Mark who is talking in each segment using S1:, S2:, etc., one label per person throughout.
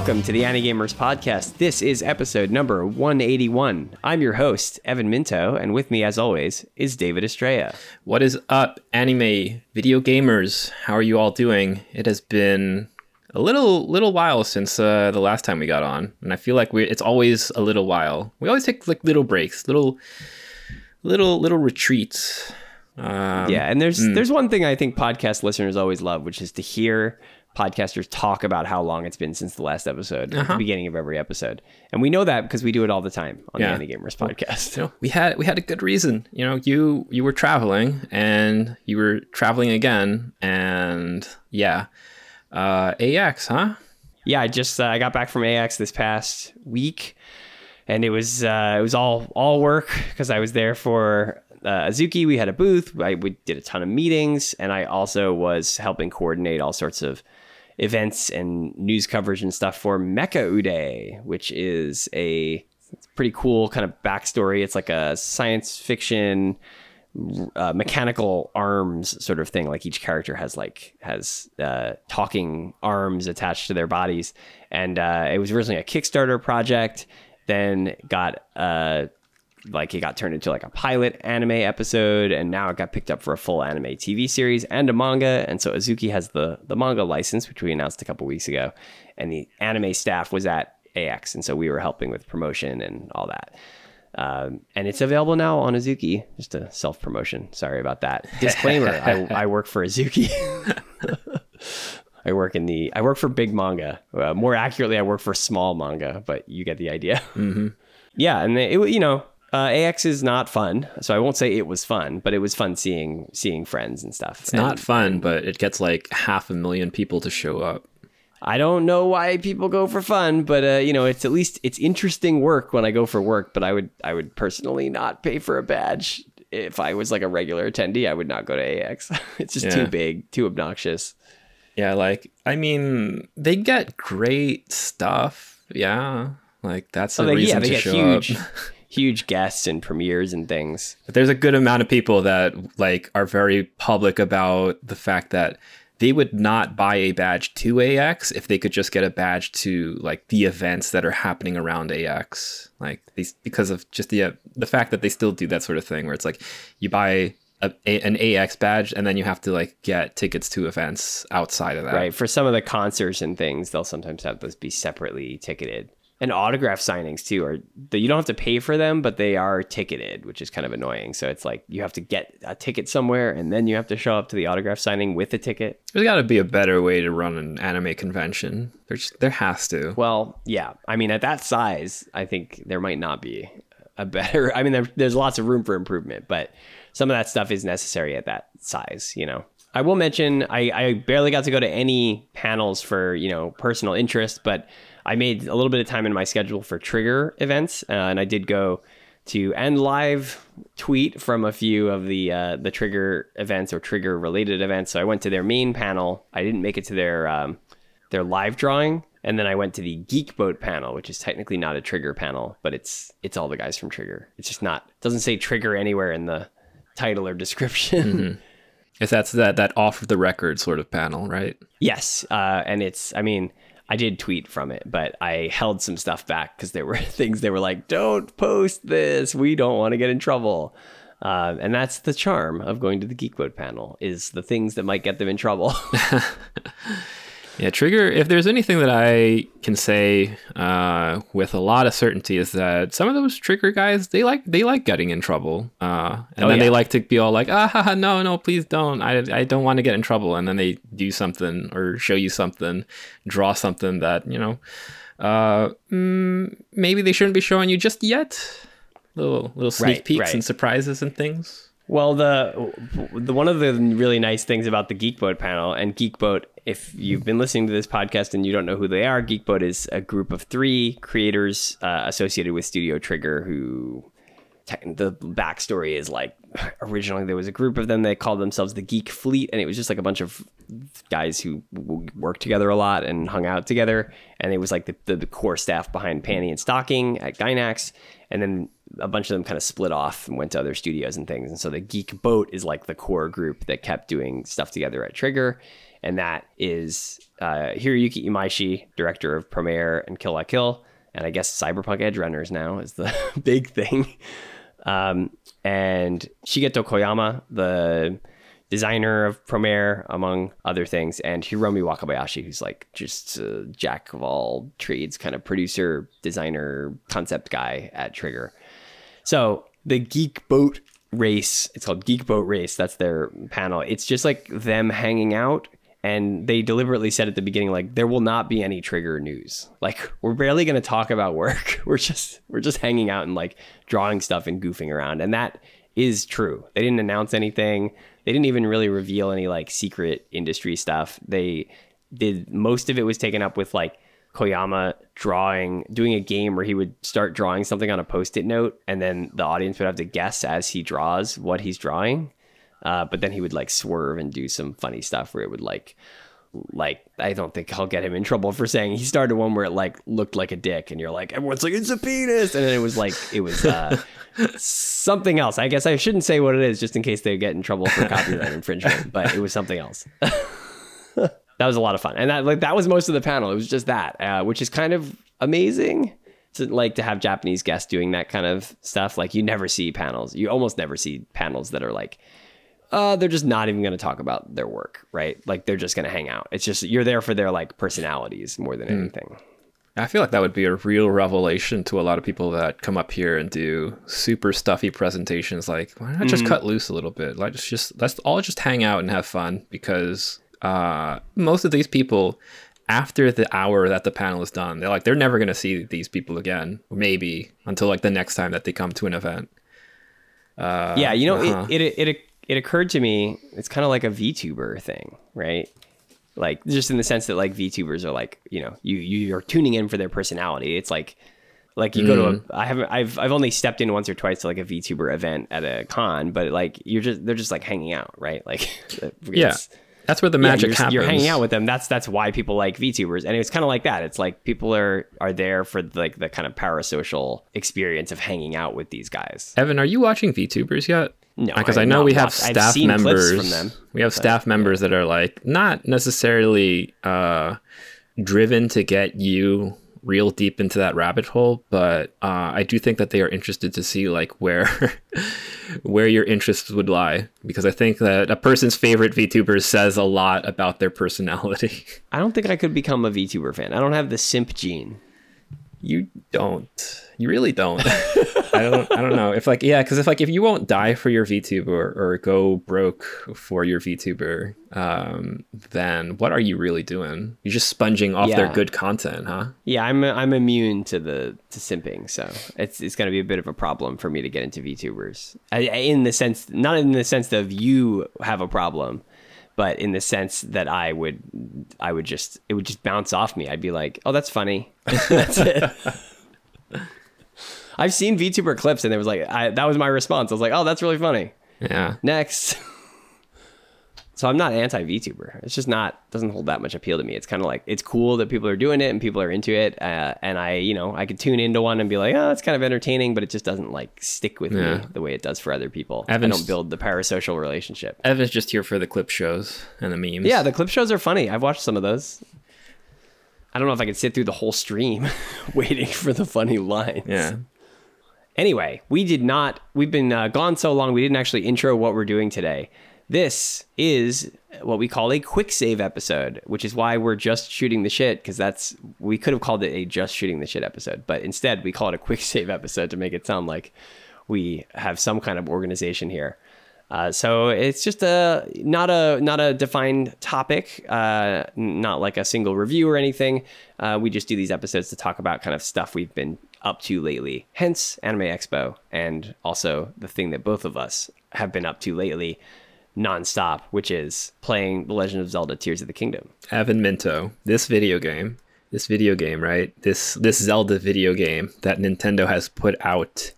S1: Welcome to the Anigamers podcast. This is episode number 181. I'm your host, Evan Minto, and with me, as always, is David Estrella.
S2: What is up, anime video gamers? How are you all doing? It has been a little little while since uh, the last time we got on, and I feel like we it's always a little while. We always take like little breaks, little little little retreats.
S1: Um, yeah, and there's mm. there's one thing I think podcast listeners always love, which is to hear podcasters talk about how long it's been since the last episode uh-huh. at the uh-huh. beginning of every episode. And we know that because we do it all the time on yeah. the Anigamers podcast.
S2: You know, we had we had a good reason. You know, you you were traveling and you were traveling again and yeah. Uh AX, huh?
S1: Yeah, I just uh, I got back from AX this past week and it was uh it was all all work because I was there for uh, Azuki, we had a booth. I, we did a ton of meetings, and I also was helping coordinate all sorts of events and news coverage and stuff for Mecha Ude, which is a pretty cool kind of backstory. It's like a science fiction uh, mechanical arms sort of thing. Like each character has like has uh, talking arms attached to their bodies, and uh, it was originally a Kickstarter project. Then got uh, like it got turned into like a pilot anime episode and now it got picked up for a full anime TV series and a manga. And so Azuki has the the manga license which we announced a couple weeks ago and the anime staff was at AX and so we were helping with promotion and all that. Um, and it's available now on Azuki just a self promotion sorry about that. Disclaimer I, I work for Azuki. I work in the I work for big manga. Uh, more accurately I work for small manga but you get the idea. Mm-hmm. yeah and it you know uh, AX is not fun, so I won't say it was fun, but it was fun seeing seeing friends and stuff.
S2: It's
S1: and,
S2: not fun, but it gets like half a million people to show up.
S1: I don't know why people go for fun, but uh, you know, it's at least it's interesting work when I go for work. But I would I would personally not pay for a badge if I was like a regular attendee. I would not go to AX. it's just yeah. too big, too obnoxious.
S2: Yeah, like I mean, they get great stuff. Yeah, like that's a oh, they, reason yeah, they to get show huge. up.
S1: huge guests and premieres and things.
S2: But there's a good amount of people that like are very public about the fact that they would not buy a badge to AX if they could just get a badge to like the events that are happening around AX. Like these because of just the uh, the fact that they still do that sort of thing where it's like you buy a, a, an AX badge and then you have to like get tickets to events outside of that.
S1: Right. For some of the concerts and things, they'll sometimes have those be separately ticketed and autograph signings too are that you don't have to pay for them but they are ticketed which is kind of annoying. So it's like you have to get a ticket somewhere and then you have to show up to the autograph signing with a ticket.
S2: There's got to be a better way to run an anime convention. There's there has to.
S1: Well yeah. I mean at that size i think there might not be a better i mean there, there's lots of room for improvement but some of that stuff is necessary at that size you know. I will mention i, I barely got to go to any panels for you know personal interest but I made a little bit of time in my schedule for trigger events, uh, and I did go to end live tweet from a few of the uh, the trigger events or trigger related events. So I went to their main panel. I didn't make it to their um, their live drawing, and then I went to the Geek Boat panel, which is technically not a trigger panel, but it's it's all the guys from Trigger. It's just not doesn't say trigger anywhere in the title or description. Mm-hmm.
S2: If that's that that off the record sort of panel, right?
S1: Yes, uh, and it's I mean I did tweet from it, but I held some stuff back because there were things they were like, "Don't post this. We don't want to get in trouble." Uh, and that's the charm of going to the Geekboat panel is the things that might get them in trouble.
S2: Yeah, Trigger, if there's anything that I can say uh, with a lot of certainty is that some of those Trigger guys, they like they like getting in trouble. Uh, and oh, then yeah. they like to be all like, ah, no, no, please don't. I, I don't want to get in trouble. And then they do something or show you something, draw something that, you know, uh, mm, maybe they shouldn't be showing you just yet. Little little sneak right, peeks right. and surprises and things.
S1: Well, the the one of the really nice things about the Geekboat panel and Geekboat, if you've been listening to this podcast and you don't know who they are, Geekboat is a group of three creators uh, associated with Studio Trigger who the backstory is like originally there was a group of them that called themselves the Geek Fleet, and it was just like a bunch of guys who worked together a lot and hung out together, and it was like the, the, the core staff behind Panty and Stocking at Gainax. and then a bunch of them kind of split off and went to other studios and things. And so the Geek Boat is like the core group that kept doing stuff together at Trigger. And that is uh, Hiroyuki Imaishi, director of Promare and Kill La Kill. And I guess Cyberpunk Edgerunners now is the big thing. Um, and Shigeto Koyama, the designer of Promare, among other things, and Hiromi Wakabayashi, who's like just a jack of all trades, kind of producer, designer, concept guy at Trigger. So the Geek Boat race, it's called Geek Boat Race. That's their panel. It's just like them hanging out. And they deliberately said at the beginning, like, there will not be any trigger news. Like, we're barely gonna talk about work. We're just we're just hanging out and like drawing stuff and goofing around. And that is true. They didn't announce anything. They didn't even really reveal any like secret industry stuff. They did most of it was taken up with like Koyama drawing, doing a game where he would start drawing something on a post-it note, and then the audience would have to guess as he draws what he's drawing. Uh, but then he would like swerve and do some funny stuff where it would like, like I don't think I'll get him in trouble for saying he started one where it like looked like a dick, and you're like everyone's like it's a penis, and then it was like it was uh, something else. I guess I shouldn't say what it is just in case they get in trouble for copyright infringement, but it was something else. that was a lot of fun, and that like that was most of the panel. It was just that, uh, which is kind of amazing to like to have Japanese guests doing that kind of stuff. Like you never see panels. You almost never see panels that are like uh, they're just not even going to talk about their work, right? Like they're just going to hang out. It's just you're there for their like personalities more than mm. anything.
S2: I feel like that would be a real revelation to a lot of people that come up here and do super stuffy presentations. Like, why not just mm. cut loose a little bit? Like, just, just let's all just hang out and have fun because uh, most of these people, after the hour that the panel is done, they're like they're never going to see these people again, maybe until like the next time that they come to an event.
S1: Uh, yeah, you know, uh-huh. it, it, it it occurred to me it's kind of like a VTuber thing, right? Like just in the sense that like VTubers are like, you know, you you're tuning in for their personality. It's like like you mm. go to a mm. I haven't I've I've only stepped in once or twice to like a VTuber event at a con, but like you're just they're just like hanging out, right? Like
S2: yeah. That's where the magic
S1: yeah, you're,
S2: happens.
S1: You're hanging out with them. That's that's why people like VTubers, and it's kind of like that. It's like people are are there for like the kind of parasocial experience of hanging out with these guys.
S2: Evan, are you watching VTubers yet?
S1: No,
S2: because I, I know we have staff members from them. We have staff members that are like not necessarily uh, driven to get you real deep into that rabbit hole, but uh, I do think that they are interested to see like where where your interests would lie because I think that a person's favorite VTuber says a lot about their personality.
S1: I don't think I could become a VTuber fan. I don't have the simp gene.
S2: You don't. You really don't. I don't. I don't know. If like yeah, because if like if you won't die for your VTuber or, go broke for your VTuber, um, then what are you really doing? You're just sponging off yeah. their good content, huh?
S1: Yeah, I'm I'm immune to the to simping, so it's it's gonna be a bit of a problem for me to get into VTubers. I, in the sense, not in the sense of you have a problem, but in the sense that I would I would just it would just bounce off me. I'd be like, "Oh, that's funny." that's it. I've seen VTuber clips and it was like I, that was my response. I was like, "Oh, that's really funny."
S2: Yeah.
S1: Next. so I'm not anti VTuber. It's just not doesn't hold that much appeal to me. It's kind of like it's cool that people are doing it and people are into it, uh, and I you know I could tune into one and be like, oh, it's kind of entertaining, but it just doesn't like stick with yeah. me the way it does for other people. Evan's, I don't build the parasocial relationship.
S2: Evan's just here for the clip shows and the memes.
S1: Yeah, the clip shows are funny. I've watched some of those. I don't know if I could sit through the whole stream waiting for the funny lines.
S2: Yeah.
S1: Anyway, we did not, we've been uh, gone so long, we didn't actually intro what we're doing today. This is what we call a quick save episode, which is why we're just shooting the shit, because that's, we could have called it a just shooting the shit episode, but instead we call it a quick save episode to make it sound like we have some kind of organization here. Uh, so it's just a not a not a defined topic, uh, not like a single review or anything. Uh, we just do these episodes to talk about kind of stuff we've been up to lately. Hence Anime Expo, and also the thing that both of us have been up to lately, nonstop, which is playing The Legend of Zelda: Tears of the Kingdom.
S2: Evan Minto, this video game, this video game, right? This this Zelda video game that Nintendo has put out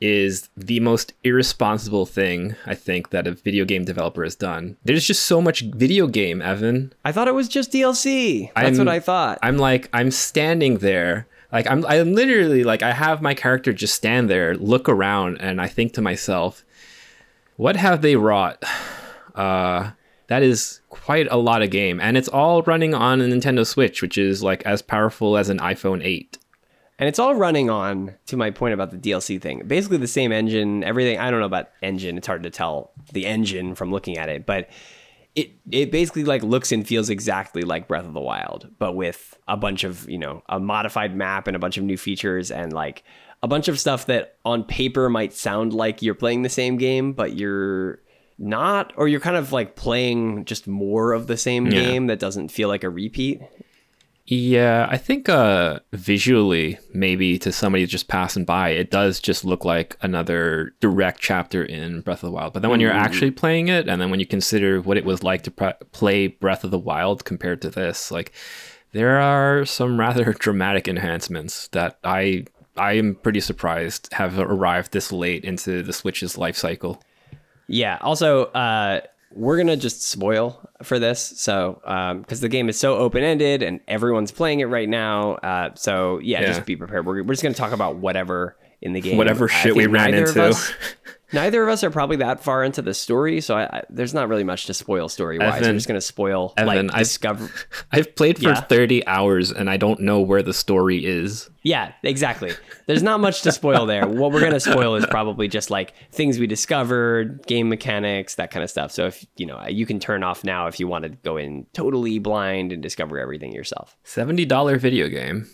S2: is the most irresponsible thing I think that a video game developer has done. There's just so much video game, Evan.
S1: I thought it was just DLC. That's I'm, what I thought.
S2: I'm like, I'm standing there Like I'm I literally like I have my character just stand there, look around, and I think to myself, what have they wrought? Uh that is quite a lot of game. And it's all running on a Nintendo Switch, which is like as powerful as an iPhone 8.
S1: And it's all running on, to my point about the DLC thing, basically the same engine, everything. I don't know about engine. It's hard to tell the engine from looking at it, but it it basically like looks and feels exactly like Breath of the Wild, but with a bunch of, you know, a modified map and a bunch of new features and like a bunch of stuff that on paper might sound like you're playing the same game, but you're not or you're kind of like playing just more of the same
S2: Yeah.
S1: game that doesn't feel like a repeat.
S2: Yeah, I think uh visually maybe to somebody just passing by, it does just look like another direct chapter in Breath of the Wild. But then when you're actually playing it and then when you consider what it was like to pre- play Breath of the Wild compared to this, like there are some rather dramatic enhancements that I I am pretty surprised have arrived this late into the Switch's life cycle.
S1: Yeah. Also, uh, we're gonna just spoil for this, so because the game is so open ended and everyone's playing it right now. Uh, so yeah,
S2: Yeah.
S1: just be prepared. We're, we're just gonna talk about whatever in the game,
S2: Whatever shit we ran into.
S1: us- neither of us are probably that far into the story, so I, I, there's not really much to spoil story wise. We're just gonna spoil
S2: Evan,
S1: like
S2: I've-
S1: discover.
S2: I've played for
S1: Yeah.
S2: 30 hours and I don't know where the story is.
S1: Yeah, exactly. There's not much to spoil there. What we're gonna spoil is probably just like things we discovered, game mechanics, that kind of stuff. So if you know, you can turn off now if you want to go in totally blind and discover everything yourself.
S2: $70 video game.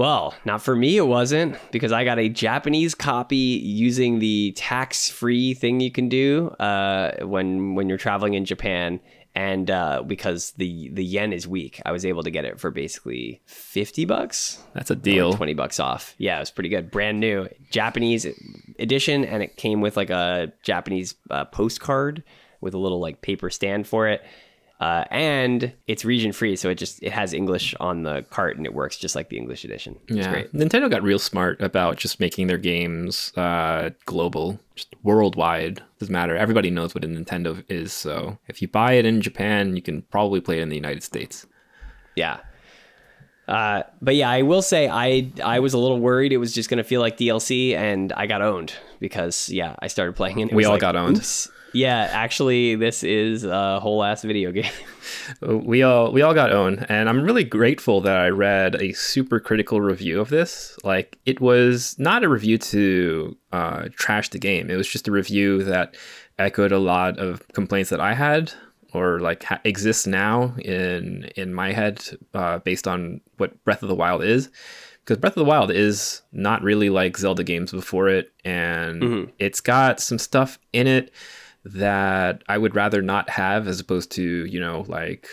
S1: Well, not for me, it wasn't because I got a Japanese copy using the tax-free thing you can do uh, when when you're traveling in Japan, and uh, because the the yen is weak, I was able to get it for basically fifty bucks.
S2: That's a deal.
S1: 20 bucks off. Yeah, it was pretty good. Brand new Japanese edition and it came with like a Japanese uh, postcard with a little like paper stand for it. Uh, and it's region free, so it just it has English on the cart and it works just like the English edition. It's
S2: Yeah,
S1: great.
S2: Nintendo got real smart about just making their games uh, global, just worldwide. Doesn't matter. Everybody knows what a Nintendo is. So if you buy it in Japan, you can probably play it in the United States.
S1: Yeah. Uh, but yeah, I will say I I was a little worried it was just gonna feel like DLC, and I got owned because yeah, I started playing it. and it
S2: We all
S1: like,
S2: got owned.
S1: "Oops." Yeah, actually, this is a whole ass video game.
S2: We all we all got owned, and I'm really grateful that I read a super critical review of this. Like it was not a review to uh, trash the game; it was just a review that echoed a lot of complaints that I had, or like ha- exists now in in my head, uh, based on what Breath of the Wild is. Because Breath of the Wild is not really like Zelda games before it, and it's got some stuff in it that I would rather not have as opposed to, you know, like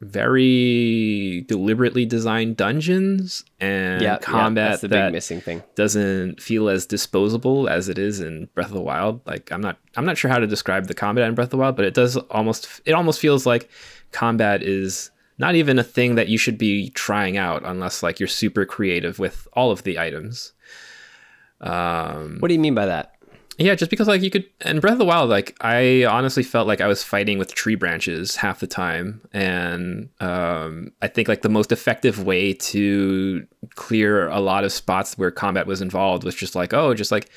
S2: very deliberately designed dungeons and
S1: yeah,
S2: combat
S1: that's the
S2: that
S1: big missing thing.
S2: doesn't feel as disposable as it is in Breath of the Wild. Like I'm not I'm not sure how to describe the combat in Breath of the Wild, but it does almost it almost feels like combat is not even a thing that you should be trying out unless like you're super creative with all of the items. Um
S1: What do you mean by that?
S2: Yeah, just because like you could in Breath of the Wild, like I honestly felt like I was fighting with tree branches half the time, and um, I think like the most effective way to clear a lot of spots where combat was involved was just like oh, just like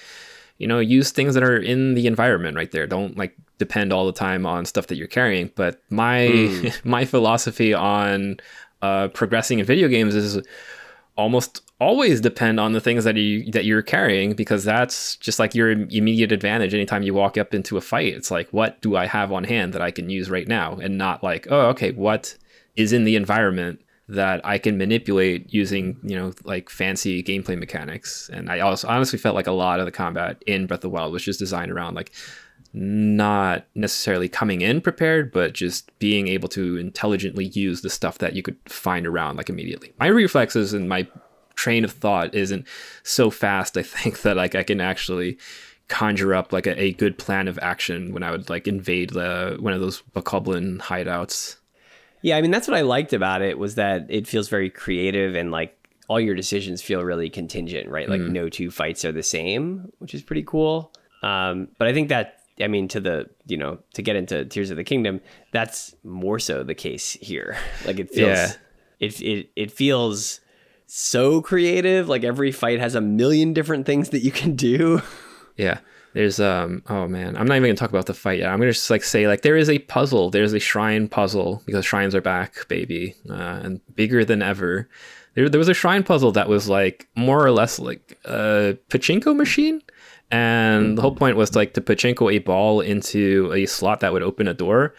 S2: you know use things that are in the environment right there. Don't like depend all the time on stuff that you're carrying. But my my philosophy on uh, progressing in video games is almost always depend on the things that you that you're carrying because that's just like your immediate advantage anytime you walk up into a fight. It's like what do i have on hand that i can use right now? And not like oh okay what is in the environment that i can manipulate using you know like fancy gameplay mechanics? And i also honestly felt like a lot of the combat in breath of the wild was just designed around like not necessarily coming in prepared, but just being able to intelligently use the stuff that you could find around like immediately. My reflexes and my train of thought isn't so fast, I think, that like I can actually conjure up like a, a good plan of action when I would like invade the one of those Bokoblin hideouts.
S1: Yeah, I mean that's what I liked about it was that it feels very creative and like all your decisions feel really contingent, right? Like no two fights are the same, which is pretty cool. Um, but I think that I mean to the you know to get into Tears of the Kingdom, that's more so the case here. Like it feels
S2: Yeah.
S1: it it it feels so creative. Like every fight has a million different things that you can do.
S2: Yeah. There's um oh man, I'm not even gonna talk about the fight yet. I'm gonna just like say like there is a puzzle. There's a shrine puzzle because shrines are back, baby, uh, and bigger than ever. There, there was a shrine puzzle that was like more or less like a pachinko machine, and the whole point was like to pachinko a ball into a slot that would open a door.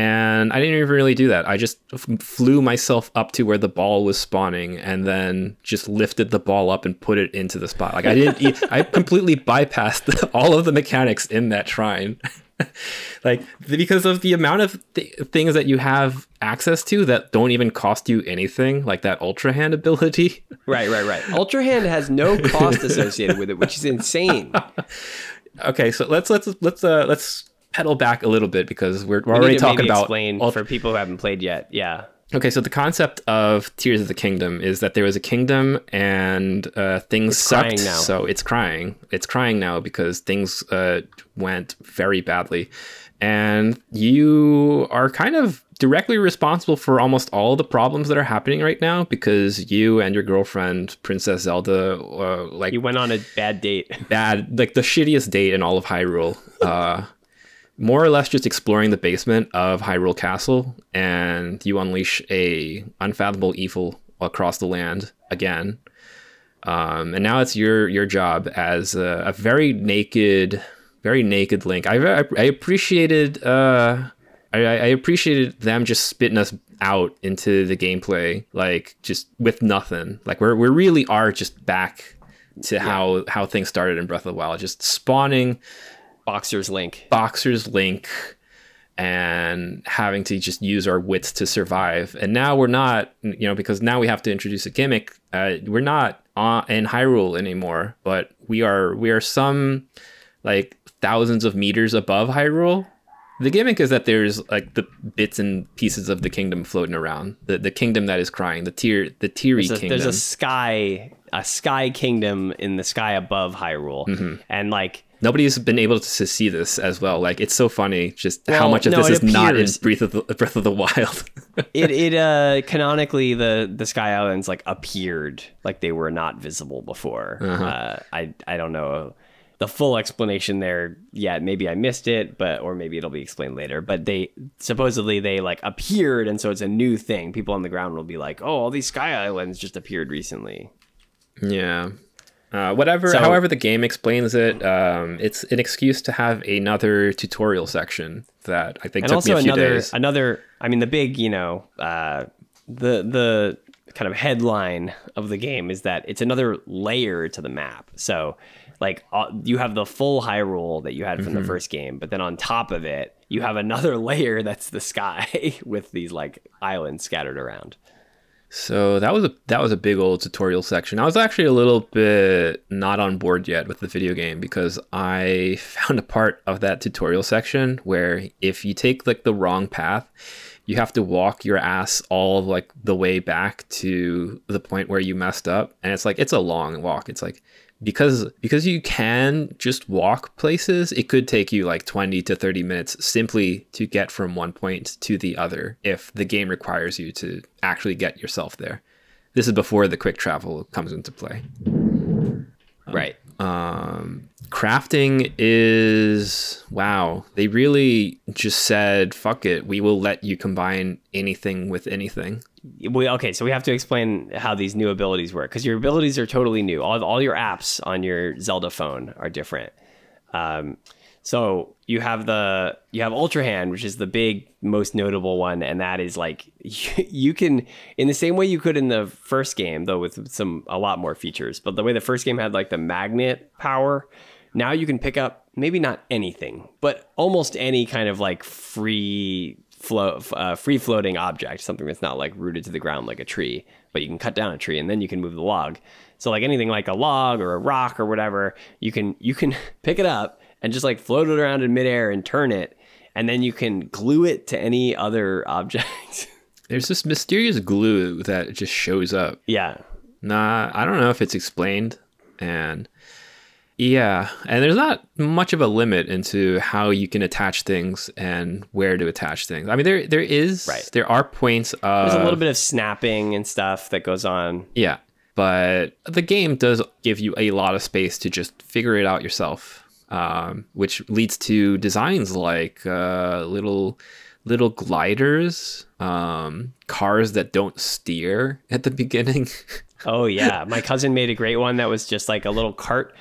S2: And I didn't even really do that. I just f- flew myself up to where the ball was spawning and then just lifted the ball up and put it into the spot. Like I didn't, I completely bypassed all of the mechanics in that shrine. like because of the amount of th- things that you have access to that don't even cost you anything, like that ultra hand ability.
S1: Right, right, right. Ultra hand has no cost associated with it, which is insane.
S2: okay, so let's let's let's uh let's pedal back a little bit because we're, we're
S1: We
S2: already talking about
S1: explain
S2: all-
S1: for people who haven't played yet. Yeah.
S2: Okay, so the concept of Tears of the Kingdom is that there was a kingdom and uh, things
S1: It's
S2: sucked.
S1: crying now.
S2: So it's crying. It's crying now because things uh, went very badly. And you are kind of directly responsible for almost all the problems that are happening right now because you and your girlfriend, Princess Zelda, uh, like
S1: You went on a bad date.
S2: bad, like the shittiest date in all of Hyrule. More or less just exploring the basement of Hyrule Castle, and you unleash a unfathomable evil across the land again. Um, and now it's your your job as a, a very naked, very naked Link. I I, I appreciated uh, I, I appreciated them just spitting us out into the gameplay, like just with nothing. Like we're we really are just back to how how things started in Breath of the Wild, just spawning
S1: Boxer's Link.
S2: boxers link and having to just use our wits to survive. And now we're not you know because now we have to introduce a gimmick. Uh, we're not on, in hyrule anymore but we are we are some like thousands of meters above hyrule. The gimmick is that there's like the bits and pieces of the kingdom floating around. The, the kingdom that is crying the tier the teary
S1: There's a,
S2: kingdom
S1: there's a sky, a sky kingdom in the sky above Hyrule,
S2: Mm-hmm.
S1: and like
S2: Nobody's been able to see this as well. Like it's so funny just how much of
S1: no,
S2: this is not in Breath of the Breath of the Wild.
S1: it it uh canonically the the sky islands like appeared like they were not visible before
S2: Uh-huh.
S1: uh i i don't know the full explanation there yet maybe i missed it but or maybe it'll be explained later but they supposedly they like appeared and so it's a new thing people on the ground will be like oh all these sky islands just appeared recently
S2: yeah. Uh, whatever,
S1: So-
S2: however the game explains it, um, it's an excuse to have another tutorial section that I think
S1: and
S2: took
S1: also
S2: me a few
S1: another
S2: days.
S1: another i mean the big you know uh the the kind of headline of the game is that it's another layer to the map so like uh, you have the full hyrule that you had from
S2: Mm-hmm.
S1: the first game but then on top of it you have another layer that's the sky with these like islands scattered around
S2: So that was a that was a big old tutorial section. I was actually a little bit not on board yet with the video game because I found a part of that tutorial section where if you take like the wrong path, you have to walk your ass all like the way back to the point where you messed up, and it's like it's a long walk. It's like because because you can just walk places it could take you like 20 to 30 minutes simply to get from one point to the other if the game requires you to actually get yourself there. This is before the quick travel comes into play.
S1: Right.
S2: Um, crafting is wow they really just said fuck it we will let you combine anything with anything
S1: we, okay, so we have to explain how these new abilities work because your abilities are totally new. All, all your apps on your Zelda phone are different. Um, so you have the you have Ultra Hand, which is the big most notable one, and that is like you, you can in the same way you could in the first game, though with some a lot more features. But the way the first game had like the magnet power, now you can pick up maybe not anything, but almost any kind of like free flow, uh, free floating object, something that's not like rooted to the ground like a tree, but you can cut down a tree and then you can move the log. So like anything like a log or a rock or whatever, you can you can pick it up and just like float it around in midair and turn it, and then you can glue it to any other object.
S2: there's this mysterious glue that just shows up
S1: yeah,
S2: Nah, I don't know if it's explained. And yeah, and there's not much of a limit into how you can attach things and where to attach things. I mean, there there is
S1: Right.
S2: there are points of
S1: there's a little bit of snapping and stuff that goes on.
S2: yeah, but the game does give you a lot of space to just figure it out yourself, um, which leads to designs like uh, little little gliders, um, cars that don't steer at the beginning.
S1: oh yeah, my cousin made a great one that was just like a little cart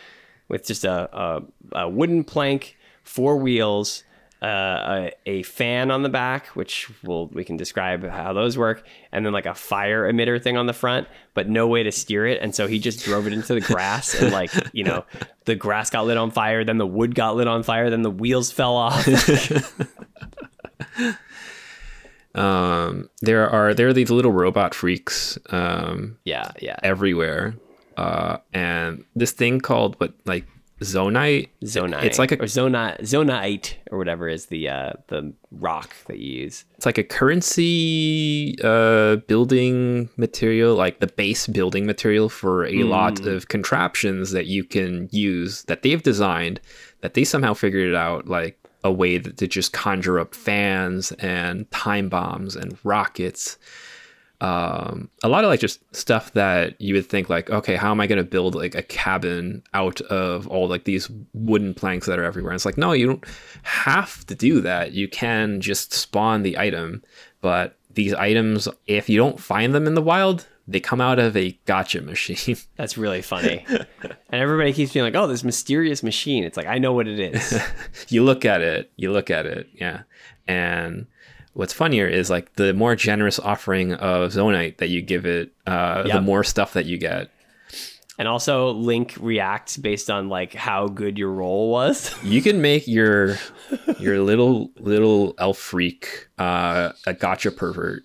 S1: with just a, a, a wooden plank, four wheels, uh, a, a, fan on the back, which we'll, we can describe how those work, and then like a fire emitter thing on the front, but no way to steer it. And so he just drove it into the grass, and like you know, the grass got lit on fire, then the wood got lit on fire, then the wheels fell off.
S2: um, there are there are these little robot freaks. Um,
S1: yeah, yeah,
S2: everywhere. Uh, and this thing called what like zonite.
S1: Zonite.
S2: It's like a
S1: or Zonite, Zonaite or whatever is the uh, the rock that you use.
S2: It's like a currency uh, building material, like the base building material for a mm. lot of contraptions that you can use that they've designed. That they somehow figured it out, like a way that, to just conjure up fans and time bombs and rockets um, a lot of like just stuff that you would think like, okay, how am I going to build like a cabin out of all like these wooden planks that are everywhere? And it's like, no, you don't have to do that. You can just spawn the item, but these items, if you don't find them in the wild, they come out of a gacha machine.
S1: That's really funny. and everybody keeps being like, oh, this mysterious machine. It's like, I know what it is.
S2: you look at it, you look at it, yeah. And what's funnier is like the more generous offering of Zonite that you give it, uh, yep. the more stuff that you get.
S1: And also Link reacts based on like how good your roll was.
S2: you can make your your little little elf freak uh, a gacha pervert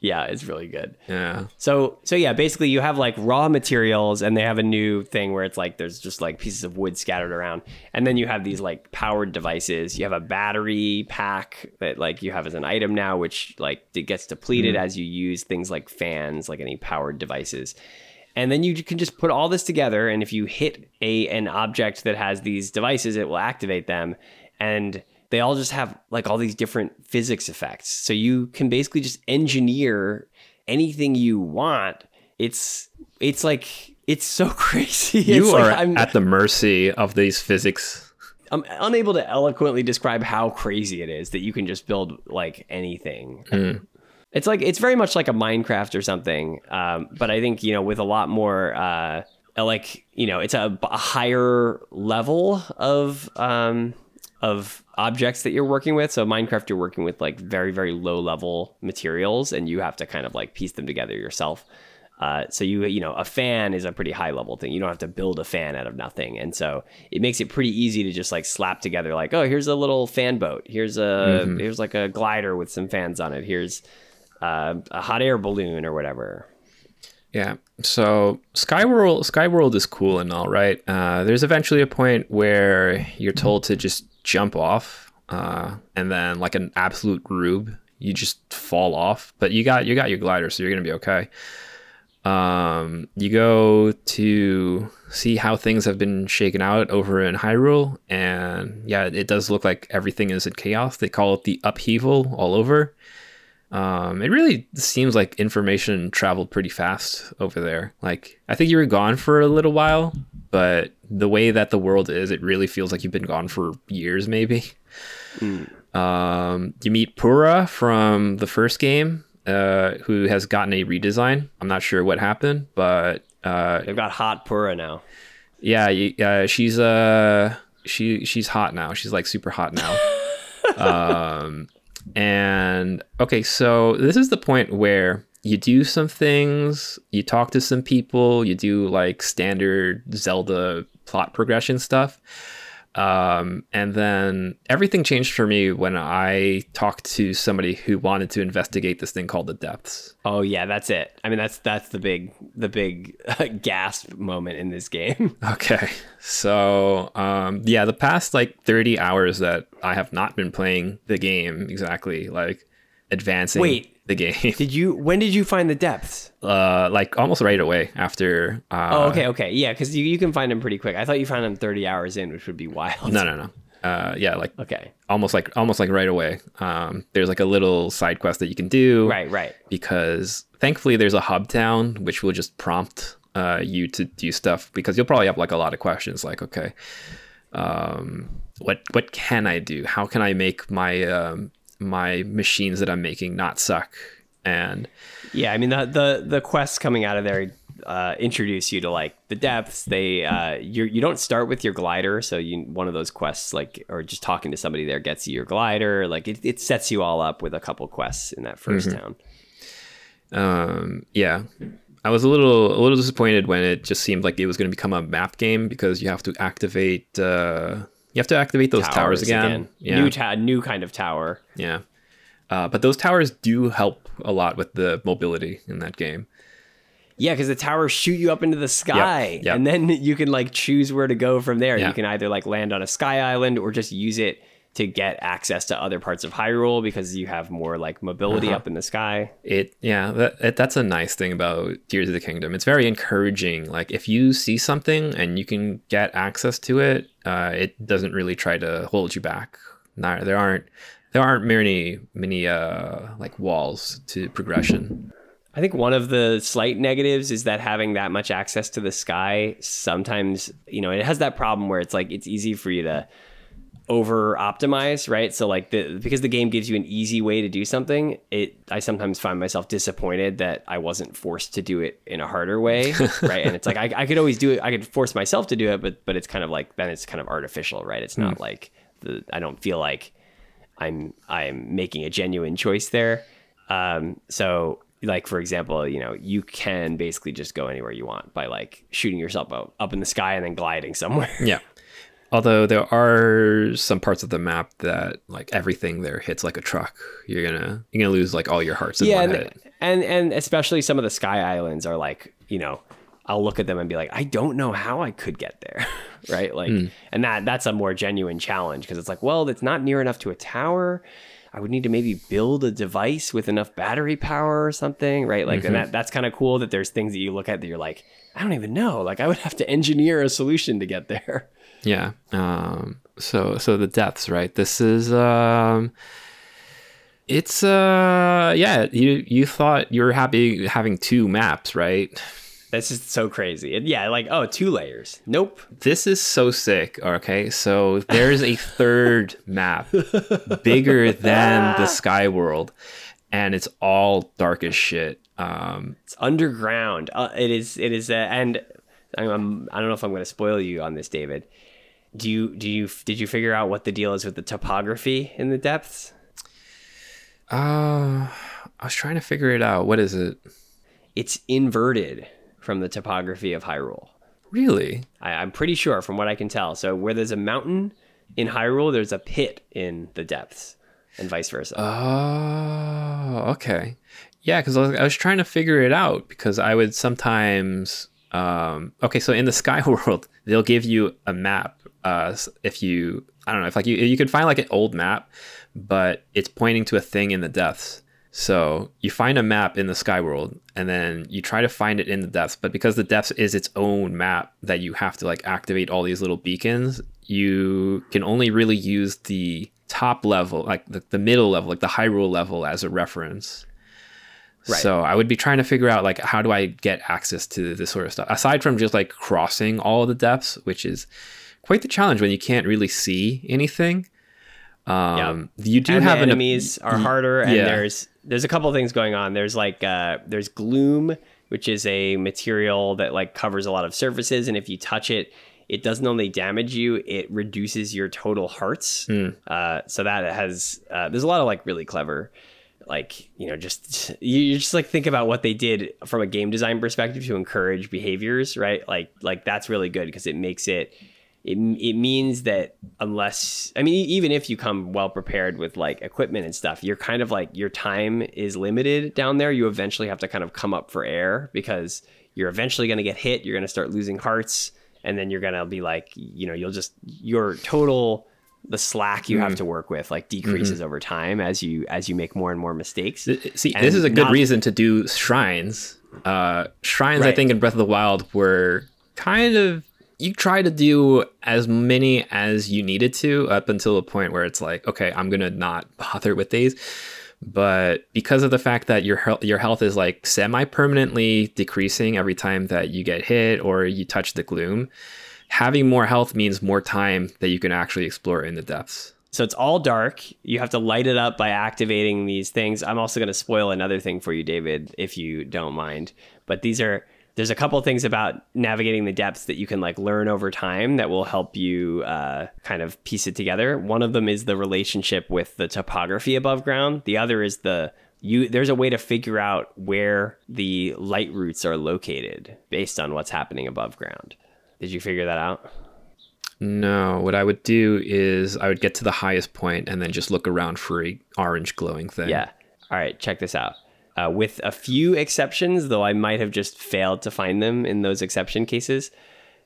S1: yeah, it's really good.
S2: Yeah.
S1: So so yeah, basically you have like raw materials and they have a new thing where it's like there's just like pieces of wood scattered around. And then you have these like powered devices. You have a battery pack that like you have as an item now which like it gets depleted mm. as you use things like fans, like any powered devices. And then you can just put all this together and if you hit a an object that has these devices, it will activate them and they all just have like all these different physics effects. So you can basically just engineer anything you want. It's it's like it's so crazy.
S2: You
S1: it's
S2: are
S1: like,
S2: at the mercy of these physics.
S1: I'm unable to eloquently describe how crazy it is that you can just build like anything. Mm. It's like it's very much like a Minecraft or something, um, but I think you know with a lot more uh, like you know it's a, a higher level of um, of objects that you're working with. So Minecraft, you're working with like very, very low level materials and you have to kind of like piece them together yourself. Uh, so you you know a fan is a pretty high level thing. You don't have to build a fan out of nothing, and so it makes it pretty easy to just like slap together like oh here's a little fan boat, here's a mm-hmm. here's like a glider with some fans on it, here's uh, a hot air balloon or whatever.
S2: Yeah. So Skyworld Skyworld is cool and all right. Uh, there's eventually a point where you're told to just jump off, uh, and then like an absolute rube, you just fall off. But you got you got your glider, so you're gonna be okay. Um, you go to see how things have been shaken out over in Hyrule, and yeah, it does look like everything is in chaos. They call it the upheaval all over. Um, it really seems like information traveled pretty fast over there. Like I think you were gone for a little while, but the way that the world is, it really feels like you've been gone for years, maybe. Mm. Um, you meet Purah from the first game, uh, who has gotten a redesign. I'm not sure what happened, but uh,
S1: they've got hot Purah now.
S2: Yeah, uh, she's uh, she she's hot now. She's like super hot now. um, and okay, so this is the point where you do some things, you talk to some people, you do like standard Zelda plot progression stuff. Um, and then everything changed for me when I talked to somebody who wanted to investigate this thing called the depths.
S1: Oh yeah, that's it. I mean, that's that's the big the big gasp moment in this game.
S2: okay, so um, yeah, the past like thirty hours that I have not been playing the game exactly, like advancing.
S1: Wait,
S2: the game.
S1: Did you? When did you find the depths?
S2: Uh, like almost right away after. Uh,
S1: oh, okay, okay, yeah, because you, you can find them pretty quick. I thought you found them thirty hours in, which would be wild.
S2: No, no, no. Uh, yeah, like
S1: okay,
S2: almost like almost like right away. Um, there's like a little side quest that you can do.
S1: Right, right.
S2: Because thankfully there's a hub town which will just prompt uh, uh, you to do stuff because you'll probably have like a lot of questions like, okay, um, what what can I do? How can I make my um, my machines that I'm making not suck? And
S1: yeah, I mean the the the quests coming out of there uh, introduce you to like the depths. They uh, you you don't start with your glider, so you one of those quests like or just talking to somebody there gets you your glider. Like it, it sets you all up with a couple quests in that 1st mm-hmm. town.
S2: Um, yeah, I was a little a little disappointed when it just seemed like it was going to become a map game because you have to activate uh, you have to activate those towers, towers again. again.
S1: Yeah. New ta- new kind of tower.
S2: Yeah. Uh, but those towers do help a lot with the mobility in that game.
S1: Yeah, because the towers shoot you up into the sky, yep, yep. and then you can like choose where to go from there. You can either like land on a sky island or just use it to get access to other parts of Hyrule because you have more like mobility uh-huh. up in the sky.
S2: It yeah, that, that's a nice thing about Tears of the Kingdom. It's very encouraging. Like if you see something and you can get access to it, uh, it doesn't really try to hold you back. Not, there aren't there aren't many many uh, like walls to progression.
S1: I think one of the slight negatives is that having that much access to the sky sometimes, you know, it has that problem where it's like it's easy for you to over optimize, right? So like the because the game gives you an easy way to do something, it I sometimes find myself disappointed that I wasn't forced to do it in a harder way, right? and it's like I, I could always do it, I could force myself to do it, but but it's kind of like then it's kind of artificial, right? It's not mm. like the I don't feel like I'm I'm making a genuine choice there. Um, so like for example, you know, you can basically just go anywhere you want by like shooting yourself up, up in the sky and then gliding somewhere.
S2: Yeah. Although there are some parts of the map that like everything there hits like a truck. You're gonna you're gonna lose like all your hearts in yeah, one
S1: and, hit. And and especially some of the sky islands are like, you know, I'll look at them and be like, I don't know how I could get there. right? Like mm. and that that's a more genuine challenge because it's like, well, it's not near enough to a tower I would need to maybe build a device with enough battery power or something, right? Like, mm-hmm. and that that's kind of cool that there's things that you look at that you're like, I don't even know. Like, I would have to engineer a solution to get there.
S2: Yeah. Um. So so the depths, right? This is um. It's uh yeah you you thought you were happy having two maps right
S1: this is so crazy. yeah, like, oh, two layers. Nope.
S2: This is so sick. Okay. So there's a third map bigger than the sky world, and it's all dark as shit. Um,
S1: it's underground. Uh, it is, it is, uh, and I'm, I don't know if I'm going to spoil you on this, David. Do you, do you, did you figure out what the deal is with the topography in the depths?
S2: Uh, I was trying to figure it out. What is it?
S1: It's inverted from the topography of Hyrule.
S2: Really?
S1: I, I'm pretty sure from what I can tell. So where there's a mountain in Hyrule, there's a pit in the depths, and vice versa.
S2: Oh, okay. Yeah, because I, I was trying to figure it out because I would sometimes. Um, okay, so in the Sky World, they'll give you a map. Uh, if you, I don't know, if like you, you could find like an old map, but it's pointing to a thing in the depths. So you find a map in the sky world and then you try to find it in the depths, but because the depths is its own map that you have to like activate all these little beacons, you can only really use the top level, like the, the middle level, like the Hyrule level as a reference. Right. So I would be trying to figure out like how do I get access to this sort of stuff aside from just like crossing all the depths, which is quite the challenge when you can't really see anything. Um, yeah. you do
S1: and
S2: have
S1: enemies an, are harder, and yeah. there's there's a couple things going on. There's like uh, there's gloom, which is a material that like covers a lot of surfaces, and if you touch it, it doesn't only damage you, it reduces your total hearts. Mm. Uh, so that has uh, there's a lot of like really clever, like you know just you just like think about what they did from a game design perspective to encourage behaviors, right? Like like that's really good because it makes it it, it means that unless i mean even if you come well prepared with like equipment and stuff you're kind of like your time is limited down there you eventually have to kind of come up for air because you're eventually going to get hit you're going to start losing hearts and then you're going to be like you know you'll just your total the slack you mm. have to work with like decreases mm-hmm. over time as you as you make more and more mistakes
S2: see and this is a good not, reason to do shrines uh shrines right. i think in breath of the wild were kind of you try to do as many as you needed to up until a point where it's like, okay, I'm gonna not bother with these. but because of the fact that your health, your health is like semi-permanently decreasing every time that you get hit or you touch the gloom, having more health means more time that you can actually explore in the depths.
S1: So it's all dark. You have to light it up by activating these things. I'm also going to spoil another thing for you, David, if you don't mind. But these are there's a couple things about navigating the depths that you can like learn over time that will help you uh, kind of piece it together. One of them is the relationship with the topography above ground. The other is the you there's a way to figure out where the light roots are located based on what's happening above ground. Did you figure that out?
S2: No, what I would do is I would get to the highest point and then just look around for a orange glowing thing.
S1: Yeah. All right, check this out. Uh, with a few exceptions, though I might have just failed to find them in those exception cases,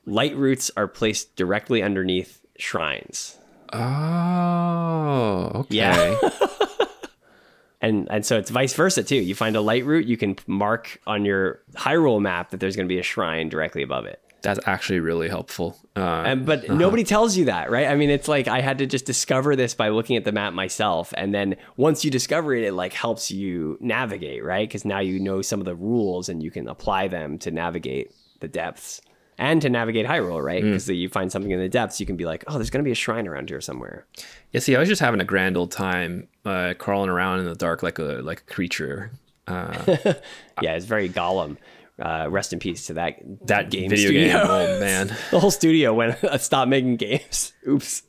S1: light roots are placed directly underneath shrines.
S2: Oh, okay.
S1: Yeah. and and so it's vice versa too. You find a light root, you can mark on your Hyrule map that there's going to be a shrine directly above it.
S2: That's actually really helpful. Uh,
S1: and, but uh-huh. nobody tells you that, right? I mean, it's like I had to just discover this by looking at the map myself, and then once you discover it, it like helps you navigate, right? Because now you know some of the rules and you can apply them to navigate the depths and to navigate Hyrule, right? Because mm. you find something in the depths, you can be like, oh, there's going to be a shrine around here somewhere.
S2: Yeah, see, I was just having a grand old time uh, crawling around in the dark like a like a creature. Uh,
S1: yeah, it's very Gollum uh, rest in peace to that
S2: that game video studio. game. Oh man,
S1: the whole studio went stop making games. Oops.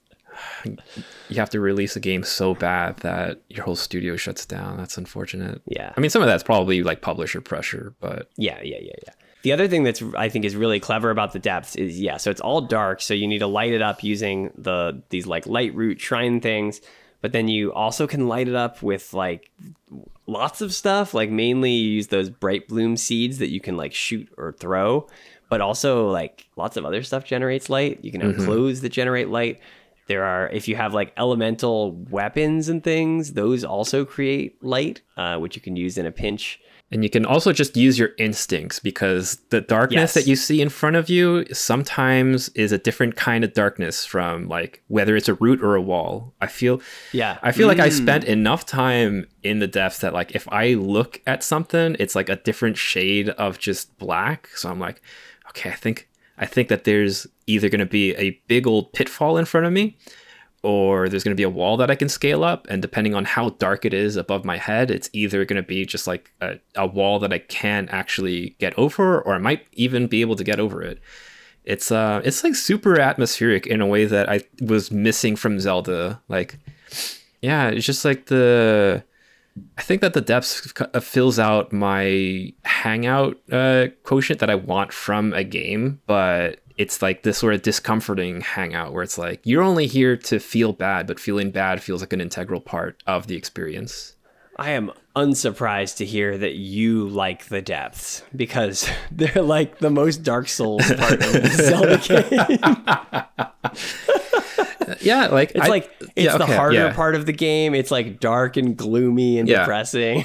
S2: You have to release a game so bad that your whole studio shuts down. That's unfortunate.
S1: Yeah.
S2: I mean, some of that's probably like publisher pressure, but
S1: yeah, yeah, yeah, yeah. The other thing that's I think is really clever about the depths is yeah, so it's all dark, so you need to light it up using the these like light root shrine things but then you also can light it up with like lots of stuff. Like mainly you use those bright bloom seeds that you can like shoot or throw but also like lots of other stuff generates light. You can have mm-hmm. clothes that generate light. There are if you have like elemental weapons and things those also create light uh, which you can use in a pinch
S2: and you can also just use your instincts because the darkness yes. that you see in front of you sometimes is a different kind of darkness from like whether it's a root or a wall. I feel
S1: yeah.
S2: I feel mm. like I spent mm. enough time in the depths that like if I look at something, it's like a different shade of just black. So I'm like, okay, I think I think that there's either going to be a big old pitfall in front of me or there's going to be a wall that I can scale up. And depending on how dark it is above my head, it's either going to be just like a, a wall that I can actually get over, or I might even be able to get over it. It's uh, it's like super atmospheric in a way that I was missing from Zelda. Like, yeah, it's just like the. I think that the depths uh, fills out my hangout uh, quotient that I want from a game, but it's like this sort of discomforting hangout where it's like you're only here to feel bad, but feeling bad feels like an integral part of the experience.
S1: I am unsurprised to hear that you like the depths because they're like the most Dark Souls part of the
S2: Zelda game. yeah, like
S1: it's I, like it's yeah, okay, the harder yeah. part of the game. It's like dark and gloomy and yeah. depressing.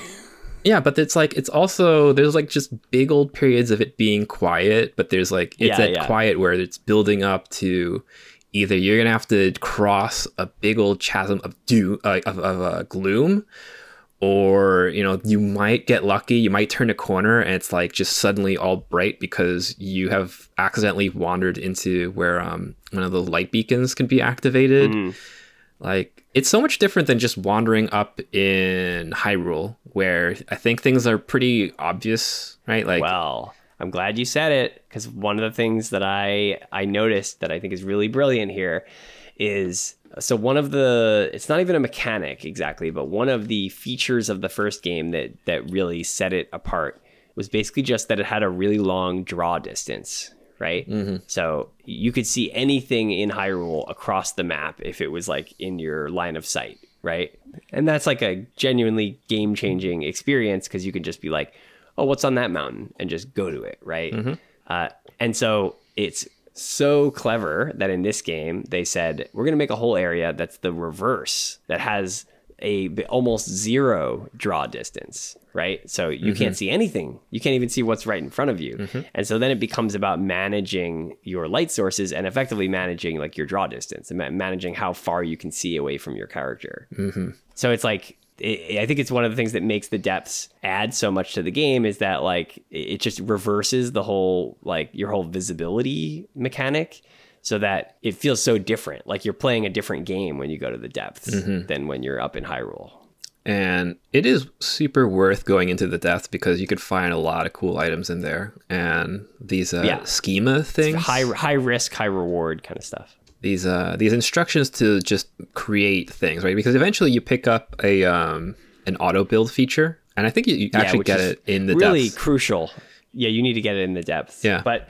S2: Yeah, but it's like it's also there's like just big old periods of it being quiet, but there's like it's yeah, that yeah. quiet where it's building up to either you're gonna have to cross a big old chasm of do uh, of, of uh, gloom, or you know you might get lucky, you might turn a corner and it's like just suddenly all bright because you have accidentally wandered into where um one of the light beacons can be activated. Mm. Like it's so much different than just wandering up in Hyrule, where I think things are pretty obvious, right?
S1: Like, well, I'm glad you said it because one of the things that I I noticed that I think is really brilliant here is so one of the it's not even a mechanic exactly, but one of the features of the first game that that really set it apart was basically just that it had a really long draw distance right? Mm-hmm. So you could see anything in Hyrule across the map if it was like in your line of sight, right? And that's like a genuinely game changing experience because you can just be like, oh, what's on that mountain? And just go to it, right? Mm-hmm. Uh, and so it's so clever that in this game they said, we're going to make a whole area that's the reverse, that has a almost zero draw distance, right? So you mm-hmm. can't see anything. You can't even see what's right in front of you. Mm-hmm. And so then it becomes about managing your light sources and effectively managing like your draw distance and managing how far you can see away from your character. Mm-hmm. So it's like it, I think it's one of the things that makes the depths add so much to the game is that like it just reverses the whole like your whole visibility mechanic so that it feels so different. Like you're playing a different game when you go to the depths mm-hmm. than when you're up in Hyrule.
S2: And it is super worth going into the depths because you could find a lot of cool items in there and these uh, yeah. schema things.
S1: It's high high risk, high reward kind of stuff.
S2: These uh these instructions to just create things, right? Because eventually you pick up a um an auto build feature, and I think you, you actually yeah, get it in the
S1: really
S2: depths.
S1: crucial. Yeah, you need to get it in the depths.
S2: Yeah,
S1: but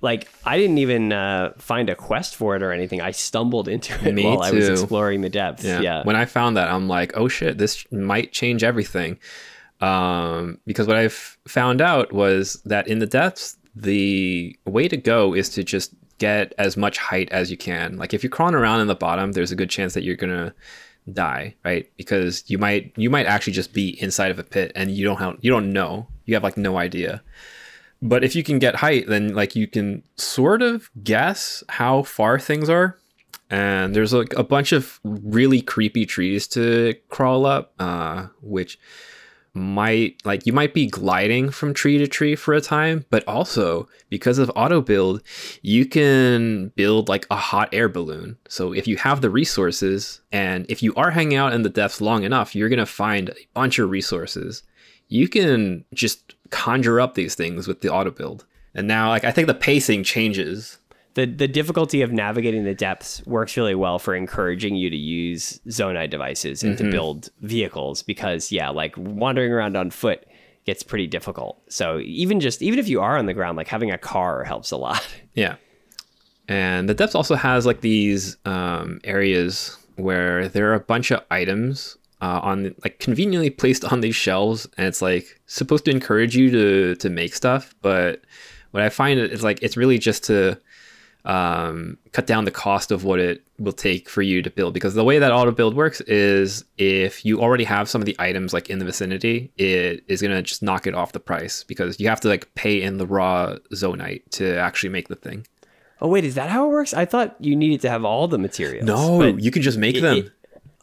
S1: like I didn't even uh, find a quest for it or anything. I stumbled into it Me while too. I was exploring the depths. Yeah. yeah.
S2: When I found that, I'm like, oh shit, this might change everything. Um, because what I've found out was that in the depths, the way to go is to just get as much height as you can. Like if you're crawling around in the bottom, there's a good chance that you're gonna die, right? Because you might you might actually just be inside of a pit and you don't have you don't know. You have like no idea. But if you can get height, then like you can sort of guess how far things are. And there's like a bunch of really creepy trees to crawl up, uh, which might like you might be gliding from tree to tree for a time, but also because of auto build, you can build like a hot air balloon. So if you have the resources and if you are hanging out in the depths long enough, you're gonna find a bunch of resources. You can just conjure up these things with the auto build. And now, like I think the pacing changes.
S1: The the difficulty of navigating the depths works really well for encouraging you to use Zonai devices and mm-hmm. to build vehicles because yeah, like wandering around on foot gets pretty difficult. So even just even if you are on the ground, like having a car helps a lot.
S2: Yeah. And the depths also has like these um, areas where there are a bunch of items uh, on like conveniently placed on these shelves, and it's like supposed to encourage you to to make stuff. But what I find is like it's really just to um, cut down the cost of what it will take for you to build. Because the way that auto build works is if you already have some of the items like in the vicinity, it is gonna just knock it off the price because you have to like pay in the raw zonaite to actually make the thing.
S1: Oh wait, is that how it works? I thought you needed to have all the materials.
S2: No, you can just make it, them. It,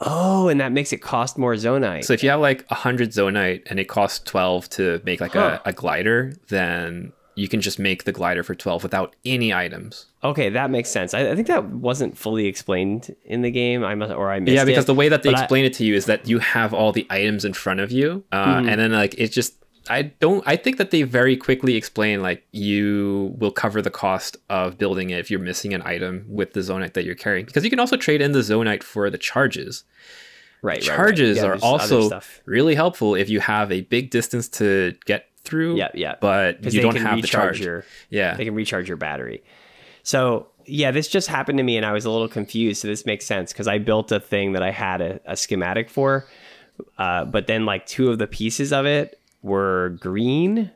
S1: Oh, and that makes it cost more zonaite.
S2: So if you have like 100 zonaite and it costs 12 to make like huh. a, a glider, then you can just make the glider for 12 without any items.
S1: Okay, that makes sense. I, I think that wasn't fully explained in the game. I must, or I missed
S2: Yeah, because
S1: it,
S2: the way that they explain I, it to you is that you have all the items in front of you, uh, mm-hmm. and then like it just I don't. I think that they very quickly explain like you will cover the cost of building it if you're missing an item with the zonaite that you're carrying because you can also trade in the zonaite for the charges.
S1: Right.
S2: Charges
S1: right,
S2: right. Yeah, are also really helpful if you have a big distance to get through.
S1: Yeah, yeah.
S2: But you don't have the charge.
S1: Your,
S2: yeah,
S1: they can recharge your battery. So yeah, this just happened to me, and I was a little confused. So this makes sense because I built a thing that I had a, a schematic for, uh, but then like two of the pieces of it were green.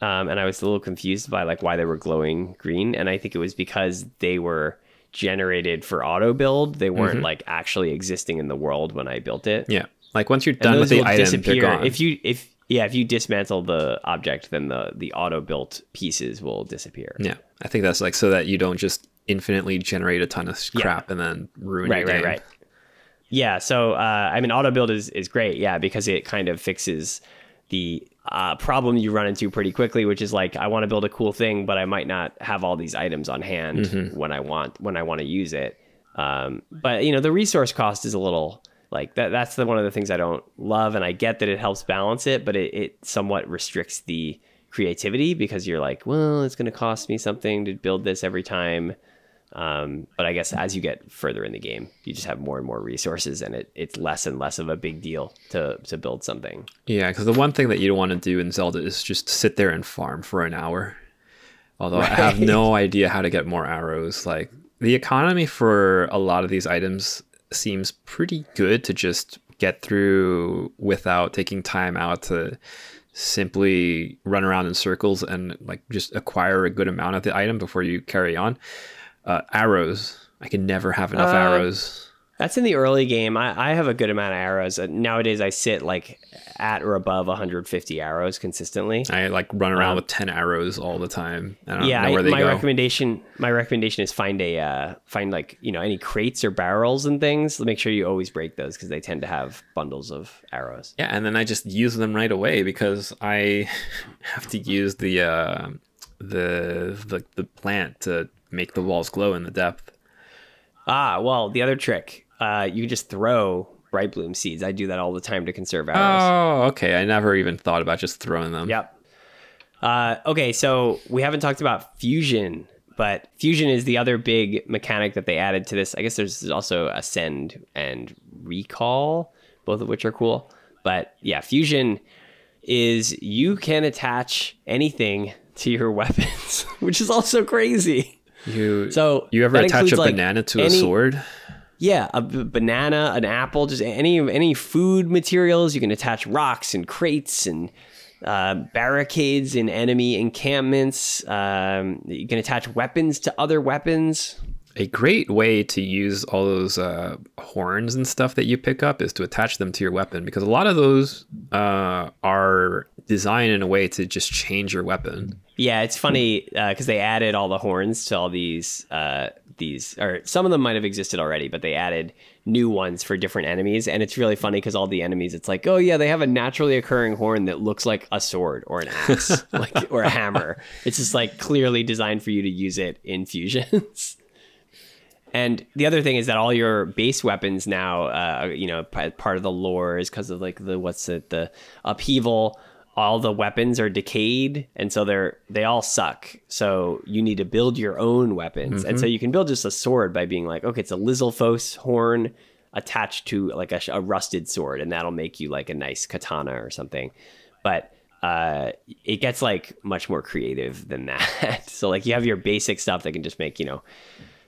S1: Um, and I was a little confused by like why they were glowing green. And I think it was because they were generated for auto build. They weren't mm-hmm. like actually existing in the world when I built it.
S2: Yeah. Like once you're done with the item, disappear. they're gone.
S1: If you if yeah, if you dismantle the object, then the the auto built pieces will disappear.
S2: Yeah, I think that's like so that you don't just infinitely generate a ton of crap yeah. and then ruin
S1: right,
S2: your game.
S1: Right, right, Yeah, so uh, I mean, auto build is is great. Yeah, because it kind of fixes the uh, problem you run into pretty quickly, which is like I want to build a cool thing, but I might not have all these items on hand mm-hmm. when I want when I want to use it. Um, but you know, the resource cost is a little like that. That's the one of the things I don't love, and I get that it helps balance it, but it, it somewhat restricts the creativity because you're like, well, it's going to cost me something to build this every time. Um, but I guess as you get further in the game, you just have more and more resources, and it, it's less and less of a big deal to to build something.
S2: Yeah, because the one thing that you don't want to do in Zelda is just sit there and farm for an hour. Although right. I have no idea how to get more arrows. Like the economy for a lot of these items seems pretty good to just get through without taking time out to simply run around in circles and like just acquire a good amount of the item before you carry on. Uh, arrows. I can never have enough uh, arrows.
S1: That's in the early game. I, I have a good amount of arrows. Uh, nowadays, I sit like at or above 150 arrows consistently.
S2: I like run around um, with 10 arrows all the time.
S1: yeah, I, my go. recommendation my recommendation is find a uh, find like you know any crates or barrels and things. Make sure you always break those because they tend to have bundles of arrows.
S2: Yeah, and then I just use them right away because I have to use the uh, the the the plant to make the walls glow in the depth.
S1: Ah, well, the other trick uh, you just throw bright bloom seeds. I do that all the time to conserve arrows.
S2: Oh, okay. I never even thought about just throwing them.
S1: Yep. Uh, okay, so we haven't talked about fusion, but fusion is the other big mechanic that they added to this. I guess there's also ascend and recall, both of which are cool. But yeah, fusion is you can attach anything to your weapons, which is also crazy.
S2: You so you ever attach a like banana to any, a sword?
S1: Yeah, a b- banana, an apple, just any any food materials. You can attach rocks and crates and uh, barricades in enemy encampments. Um, you can attach weapons to other weapons.
S2: A great way to use all those uh, horns and stuff that you pick up is to attach them to your weapon because a lot of those uh, are designed in a way to just change your weapon.
S1: Yeah, it's funny because uh, they added all the horns to all these uh, these, or some of them might have existed already, but they added new ones for different enemies, and it's really funny because all the enemies, it's like, oh yeah, they have a naturally occurring horn that looks like a sword or an axe, like or a hammer. It's just like clearly designed for you to use it in fusions. And the other thing is that all your base weapons now, uh, you know, part of the lore is because of like the what's it, the upheaval all the weapons are decayed and so they're they all suck. So you need to build your own weapons. Mm-hmm. and so mm-hmm. you can build just a sword by being like okay it's a lizalfos horn attached to like a, a, rusted sword and that'll make you like a nice katana or something. But uh, it gets like much more creative than that. So like you have your basic stuff that can just make you know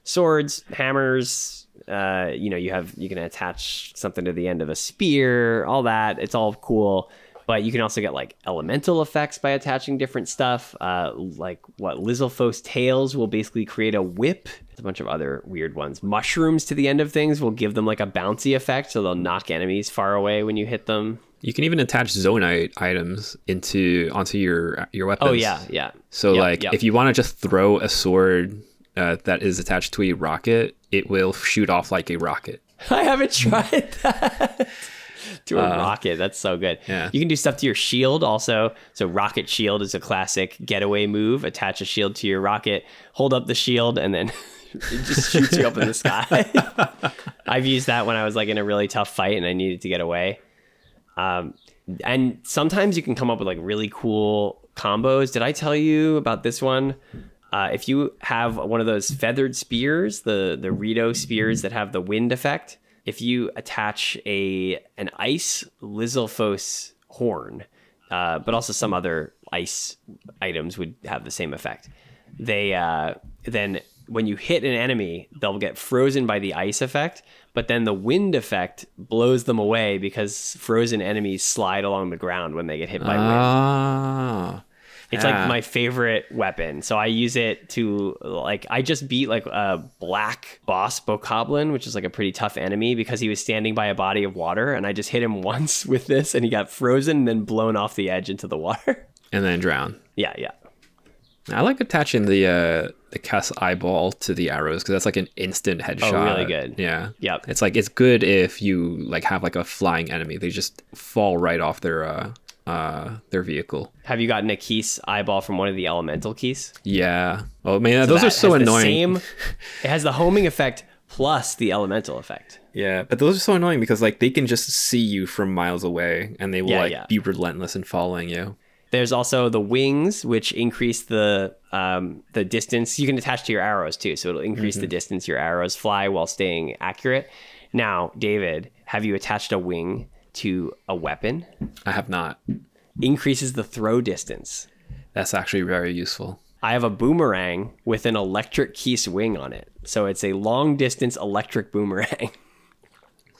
S1: swords hammers uh, you know you have you can attach something to the end of a spear all that. It's all cool but you can also get like elemental effects by attaching different stuff. Uh, like what Lizalfos tails will basically create a whip. a bunch of other weird ones. Mushrooms to the end of things will give them like a bouncy effect, so they'll knock enemies far away when you hit them.
S2: You can even attach zonaite items into onto your your weapons.
S1: Oh yeah, yeah.
S2: So yep, like yep. if you want to just throw a sword uh, that is attached to a rocket, it will shoot off like a rocket.
S1: I haven't tried that to a uh, rocket. That's so good.
S2: Yeah.
S1: You can do stuff to your shield also. So rocket shield is a classic getaway move. Attach a shield to your rocket, hold up the shield, and then it just shoots you up in the sky. I've used that when I was like in a really tough fight and I needed to get away. Um, and sometimes you can come up with like really cool combos. Did I tell you about this one? Uh, if you have one of those feathered spears, the the Rito spears that have the wind effect, if you attach a an ice Lizalfos horn, uh, but also some other ice items would have the same effect. They uh, then when you hit an enemy, they'll get frozen by the ice effect, but then the wind effect blows them away because frozen enemies slide along the ground when they get hit by wind.
S2: Ah.
S1: It's yeah. like my favorite weapon. So I use it to like I just beat like a black boss bokoblin, which is like a pretty tough enemy because he was standing by a body of water and I just hit him once with this and he got frozen and then blown off the edge into the water.
S2: And then drown.
S1: Yeah, yeah.
S2: I like attaching the uh the Keese eyeball to the arrows because that's like an instant headshot. Oh,
S1: really good.
S2: Yeah.
S1: Yep.
S2: It's like it's good if you like have like a flying enemy. They just fall right off their uh uh, their vehicle.
S1: Have you gotten a Keese eyeball from one of the elemental Keese?
S2: Yeah. Oh man, so those are so annoying. Same,
S1: it has the homing effect plus the elemental effect.
S2: Yeah, but those are so annoying because like they can just see you from miles away and they will yeah, like yeah. be relentless in following you.
S1: There's also the wings, which increase the um, the distance. You can attach to your arrows too, so it'll increase mm-hmm. the distance your arrows fly while staying accurate. Now, David, have you attached a wing to a weapon.
S2: I have not.
S1: Increases the throw distance.
S2: That's actually very useful.
S1: I have a boomerang with an electric Keese wing on it. So it's a long distance electric boomerang.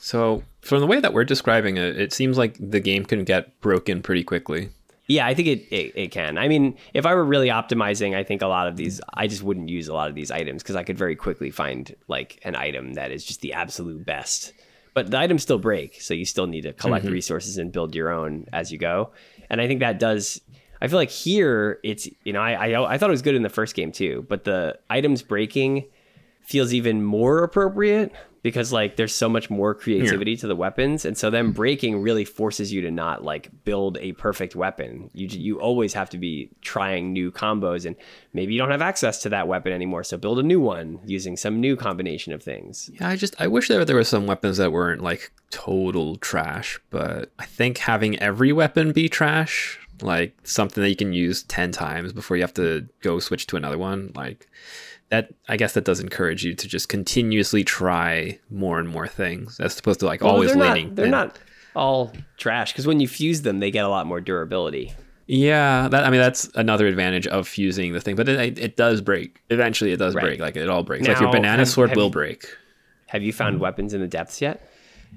S2: So, from the way that we're describing it, it seems like the game can get broken pretty quickly.
S1: Yeah, I think it, it, it can. I mean, if I were really optimizing, I think a lot of these, I just wouldn't use a lot of these items because I could very quickly find like an item that is just the absolute best. But the items still break, so you still need to collect
S2: Mm-hmm.
S1: resources and build your own as you go. And I think that does. I feel like here it's you know I, I I thought it was good in the first game too, but the items breaking feels even more appropriate because like there's so much more creativity to the weapons. And so then breaking really forces you to not like build a perfect weapon. You you always have to be trying new combos and maybe you don't have access to that weapon anymore. So build a new one using some new combination of things.
S2: Yeah, I just I wish there there were some weapons that weren't like total trash, but I think having every weapon be trash, like something that you can use 10 times before you have to go switch to another one, like that I guess that does encourage you to just continuously try more and more things as opposed to like
S1: Well,
S2: always
S1: they're
S2: landing.
S1: not, they're
S2: in-
S1: not all trash because when you fuse them they get a lot more durability
S2: Yeah, that I mean that's another advantage of fusing the thing, but it, it does break. Eventually, it does
S1: Right.
S2: break. Like it all breaks. like your banana
S1: have-
S2: sword
S1: have
S2: will
S1: you-
S2: break.
S1: have you found weapons in the depths yet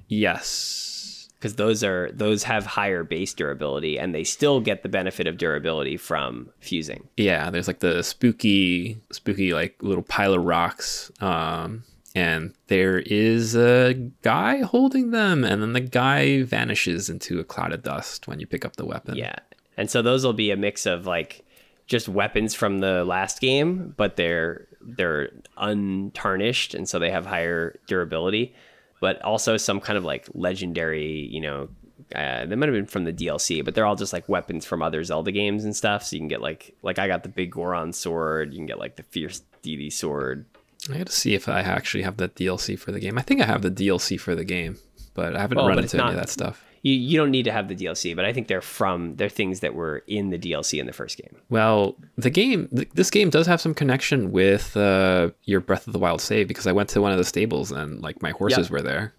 S2: Yes.
S1: Because those are those have higher base durability and they still get the benefit of durability from fusing.
S2: Yeah, there's like the spooky, spooky like little pile of rocks. Um, and there is a guy holding them, and then the guy vanishes into a cloud of dust when you pick up the weapon.
S1: Yeah, and so those will be a mix of like just weapons from the last game, but they're they're untarnished, and so they have higher durability. But also some kind of like legendary, you know, uh, they might have been from the DLC, but they're all just like weapons from other Zelda games and stuff. So you can get like like I got the big Goron sword, you can get like the fierce deity sword.
S2: I got to see if I actually have the DLC for the game. I think I have the DLC for the game, but I haven't
S1: Oh,
S2: run into any of that stuff.
S1: You you don't need to have the DLC, but I think they're from they're things that were in the DLC in the first game.
S2: Well, the game, th- this game does have some connection with uh, your Breath of the Wild save because I went to one of the stables and like my horses
S1: Yep.
S2: were there.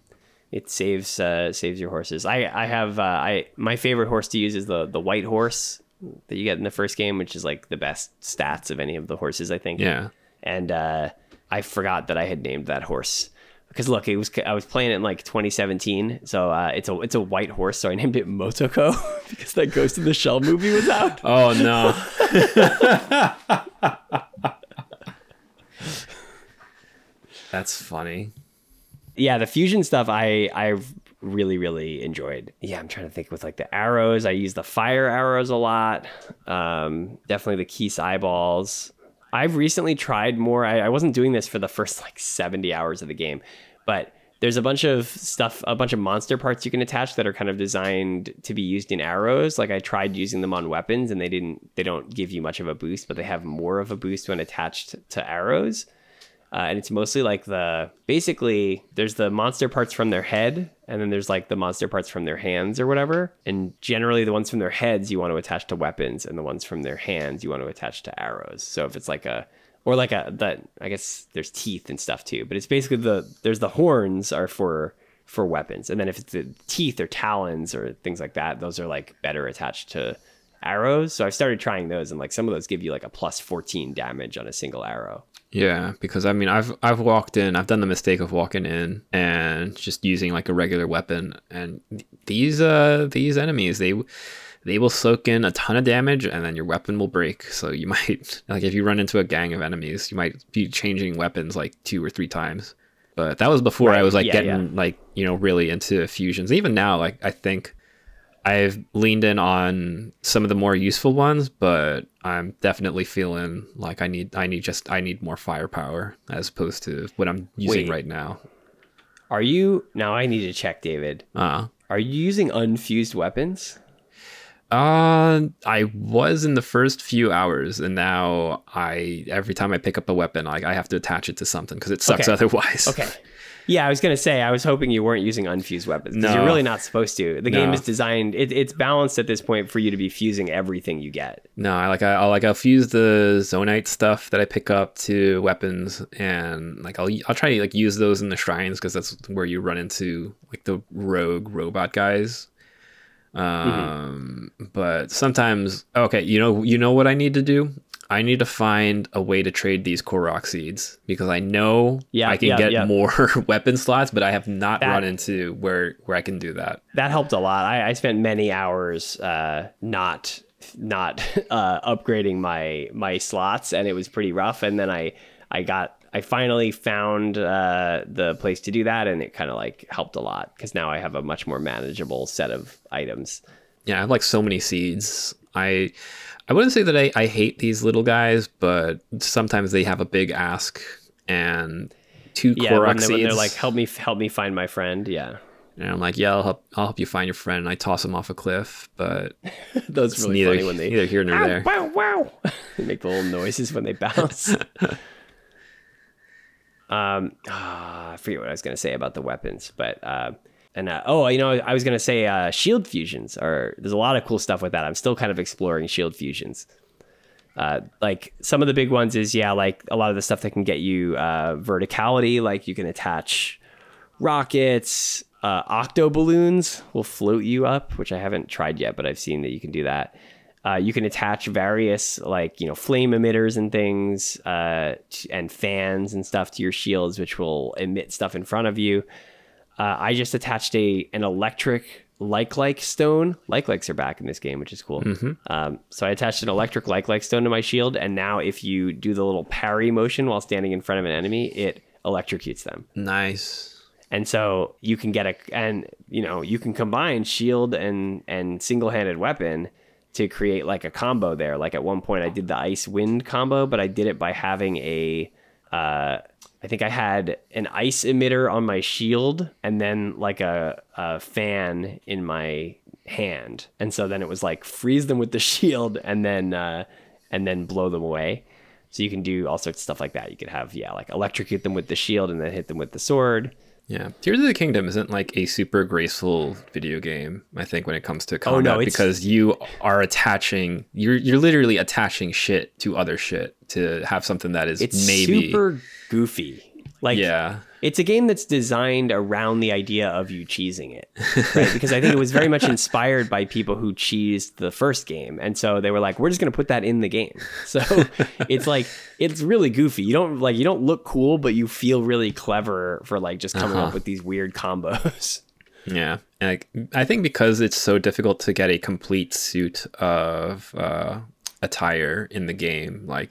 S1: It saves uh, saves your horses. I I have uh, I my favorite horse to use is the the white horse that you get in the first game, which is like the best stats of any of the horses I think.
S2: Yeah.
S1: And uh, I forgot that I had named that horse because look, it was I was playing it in like 2017, so uh, it's a it's a white horse, so I named it Motoko because that Ghost in the Shell movie was out.
S2: Oh no. That's funny.
S1: yeah the fusion stuff i i really really enjoyed yeah i'm trying to think with like the arrows i use the fire arrows a lot um definitely the Keese eyeballs i've recently tried more I, I wasn't doing this for the first like 70 hours of the game but there's a bunch of stuff a bunch of monster parts you can attach that are kind of designed to be used in arrows. Like i tried using them on weapons and they didn't they don't give you much of a boost but they have more of a boost when attached to arrows. Uh, and it's mostly like the basically there's the monster parts from their head and then there's like the monster parts from their hands or whatever. And generally the ones from their heads you want to attach to weapons and the ones from their hands you want to attach to arrows. So if it's like a or like a that i guess there's teeth and stuff too but it's basically the there's the horns are for for weapons. And then if it's the teeth or talons or things like that those are like better attached to arrows. So i've started trying those and like some of those give you like a plus 14 damage on a single arrow.
S2: Yeah, because I mean, I've I've walked in, I've done the mistake of walking in and just using like a regular weapon, and these uh these enemies they they will soak in a ton of damage, and then your weapon will break. So you might like if you run into a gang of enemies, you might be changing weapons like two or three times. But that was before I was like
S1: yeah,
S2: getting
S1: yeah.
S2: like you know really into fusions. Even now, like I think I've leaned in on some of the more useful ones, but I'm definitely feeling like I need I need just I need more firepower as opposed to what I'm using
S1: Wait.
S2: right now.
S1: Are you now? I need to check, David.
S2: Uh,
S1: Are you using unfused weapons?
S2: Uh I was in the first few hours and now I every time I pick up a weapon like I have to attach it to something because it sucks
S1: Okay.
S2: otherwise.
S1: Okay. Yeah, I was gonna say I was hoping you weren't using unfused weapons because
S2: No.
S1: you're really not supposed to. The game is designed; it, it's balanced at this point for you to be fusing everything you get.
S2: No, I like I, I'll like I'll fuse the zonaite stuff that I pick up to weapons, and like I'll I'll try to like use those in the shrines because that's where you run into like the rogue robot guys. Um, but sometimes okay, you know you know what I need to do. I need to find a way to trade these Korok seeds because I know
S1: Yeah,
S2: I can
S1: yeah,
S2: get
S1: yeah.
S2: more weapon slots, but I have not
S1: That-
S2: run into where where I can do that.
S1: That helped a lot. I, I spent many hours uh, not not uh, upgrading my my slots, and it was pretty rough. And then I I got I finally found uh, the place to do that, and it kind of like helped a lot because now I have a much more manageable set of items.
S2: Yeah, I have like so many seeds. I I wouldn't say that I, I hate these little guys, but sometimes they have a big ask and two
S1: yeah,
S2: Korok
S1: when, they,
S2: seeds.
S1: when they're like, "Help me, help me find my friend." Yeah,
S2: and I'm like, yeah, I'll help, I'll help you find your friend. And I toss him off a cliff, but
S1: that's really
S2: neither,
S1: funny when they
S2: neither here nor
S1: "Ow,
S2: there.
S1: wow wow they make the little noises when they bounce. um, ah, I forget what I was gonna say about the weapons, but uh, and uh, oh, you know, I was gonna say uh, shield fusions are. There's a lot of cool stuff with that. I'm still kind of exploring shield fusions. Uh, like some of the big ones is yeah, like a lot of the stuff that can get you uh, verticality. Like you can attach rockets, uh, octo balloons will float you up, which I haven't tried yet, but I've seen that you can do that. Uh, you can attach various like you know flame emitters and things uh, and fans and stuff to your shields, which will emit stuff in front of you. Uh, I just attached a an electric like like stone. Like likes are back in this game, which is cool. Um, so I attached an electric like like stone to my shield, and now if you do the little parry motion while standing in front of an enemy, it electrocutes them.
S2: Nice.
S1: And so you can get a and you know you can combine shield and and single handed weapon to create like a combo there. Like at one point I did the ice wind combo, but I did it by having a uh, I think I had an ice emitter on my shield and then like a, a fan in my hand. And so then it was like freeze them with the shield and then uh, and then blow them away. So you can do all sorts of stuff like that. You could have yeah, like electrocute them with the shield and then hit them with the sword.
S2: Yeah, Tears of the Kingdom isn't like a super graceful video game. I think when it comes to
S1: Oh,
S2: combat,
S1: no,
S2: because you are attaching, you're you're literally attaching shit to other shit to have something that is
S1: It's
S2: maybe
S1: super goofy. Like
S2: yeah
S1: it's a game that's designed around the idea of you cheesing it, right? because I think it was very much inspired by people who cheesed the first game, and so they were like, "We're just going to put that in the game." So it's like it's really goofy. You don't like you don't look cool, but you feel really clever for like just coming
S2: Uh-huh.
S1: up with these weird combos.
S2: yeah. And like, I think because it's so difficult to get a complete suit of uh, attire in the game, like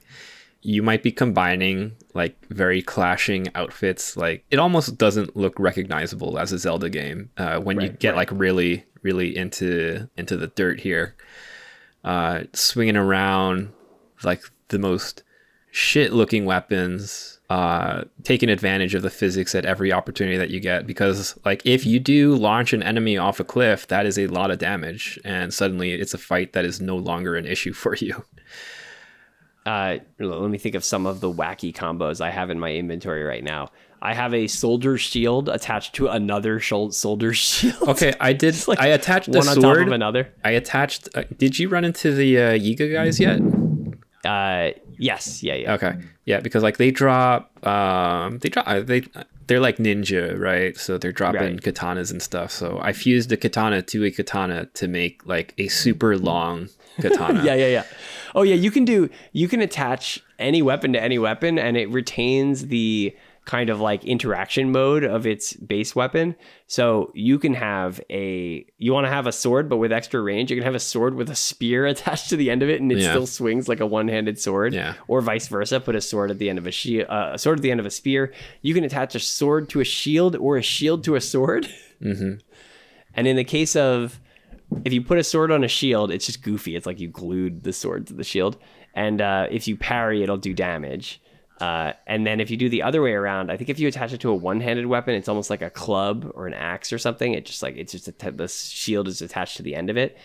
S2: you might be combining like very clashing outfits. Like it almost doesn't look recognizable as a Zelda game uh, when you get
S1: right.
S2: like really, really into into the dirt here. Uh, swinging around like the most shit looking weapons uh taking advantage of the physics at every opportunity that you get because like if you do launch an enemy off a cliff that is a lot of damage and suddenly it's a fight that is no longer an issue for you
S1: uh, let me think of some of the wacky combos I have in my inventory right now. I have a soldier shield attached to another soldier shield.
S2: okay i did
S1: like
S2: i attached
S1: one on top of another.
S2: i attached uh, did you run into the uh, yiga guys yet
S1: Uh, yes, yeah, yeah.
S2: Okay. Yeah, because like they drop um they drop uh, they they're like ninja, right? So they're dropping
S1: Right.
S2: katanas and stuff. So I fused a katana to a katana to make like a super long katana.
S1: yeah, yeah, yeah. Oh yeah, you can do you can attach any weapon to any weapon and it retains the kind of like interaction mode of its base weapon. So you can have a you want to have a sword but with extra range, you can have a sword with a spear attached to the end of it and it
S2: Yeah.
S1: still swings like a one-handed sword.
S2: Yeah.
S1: Or vice versa, put a sword at the end of a shield, uh, a sword at the end of a spear. You can attach a sword to a shield or a shield to a sword.
S2: Mm-hmm.
S1: And in the case of if you put a sword on a shield, it's just goofy. It's like you glued the sword to the shield. And uh, if you parry, it'll do damage. Uh, and then if you do the other way around, I think if you attach it to a one-handed weapon, it's almost like a club or an axe or something. It just like it's just a the shield is attached to the end of it.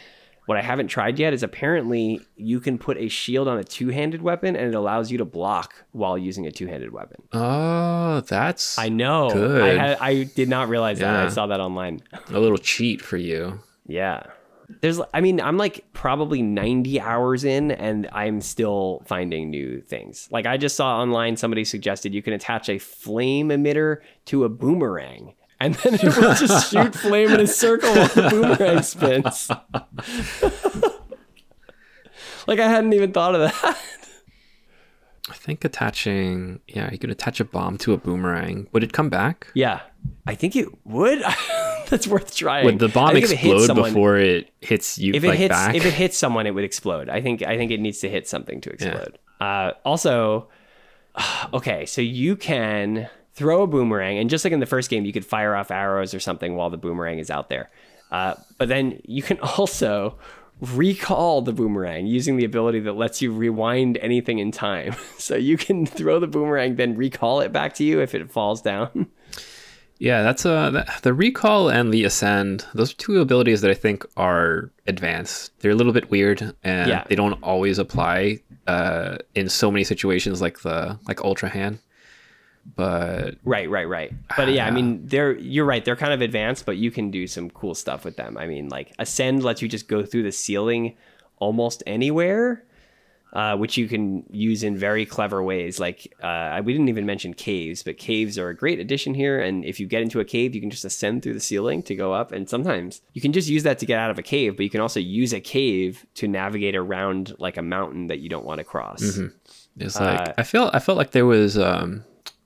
S1: What I haven't tried yet is apparently you can put a shield on a two-handed weapon and it allows you to block while using a two-handed weapon.
S2: Oh, that's
S1: I know.
S2: Good.
S1: I had, I did not realize that. I saw that online.
S2: a little cheat for you.
S1: Yeah. There's I mean, I'm like probably 90 hours in and I'm still finding new things. Like I just saw online somebody suggested you can attach a flame emitter to a boomerang. And then it will just shoot flame in a circle while the boomerang spins. like I hadn't even thought of that.
S2: I think attaching yeah, you could attach a bomb to a boomerang. Would it come back?
S1: Yeah. I think it would. that's worth trying.
S2: Would the bomb
S1: if it
S2: explode
S1: someone-
S2: before it hits you
S1: if it
S2: like
S1: hits
S2: back?
S1: if it hits someone it would explode i think i think it needs to hit something to explode uh, also okay so you can throw a boomerang and just like in the first game you could fire off arrows or something while the boomerang is out there uh, but then you can also recall the boomerang using the ability that lets you rewind anything in time so you can throw the boomerang then recall it back to you if it falls down
S2: Yeah, that's uh the, recall and the ascend. Those are two abilities that I think are advanced. They're a little bit weird, and
S1: Yeah.
S2: they don't always apply uh, in so many situations like the like ultra hand. But
S1: Right, right, right. But yeah, I mean, they're you're right. They're kind of advanced, but you can do some cool stuff with them. I mean, like ascend lets you just go through the ceiling almost anywhere, uh, which you can use in very clever ways. Like uh, we didn't even mention caves, but caves are a great addition here. And if you get into a cave, you can just ascend through the ceiling to go up. And sometimes you can just use that to get out of a cave, but you can also use a cave to navigate around like a mountain that you don't want to cross.
S2: it's like
S1: Uh,
S2: I felt I felt like there was um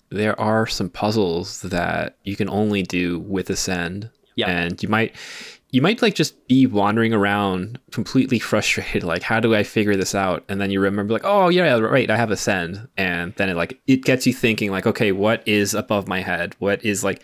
S2: there are some puzzles that you can only do with ascend.
S1: Yeah.
S2: and you might you might like just be wandering around completely frustrated like how do i figure this out? And then you remember like oh yeah right i have ascend. And then it like it gets you thinking like okay what is above my head? What is like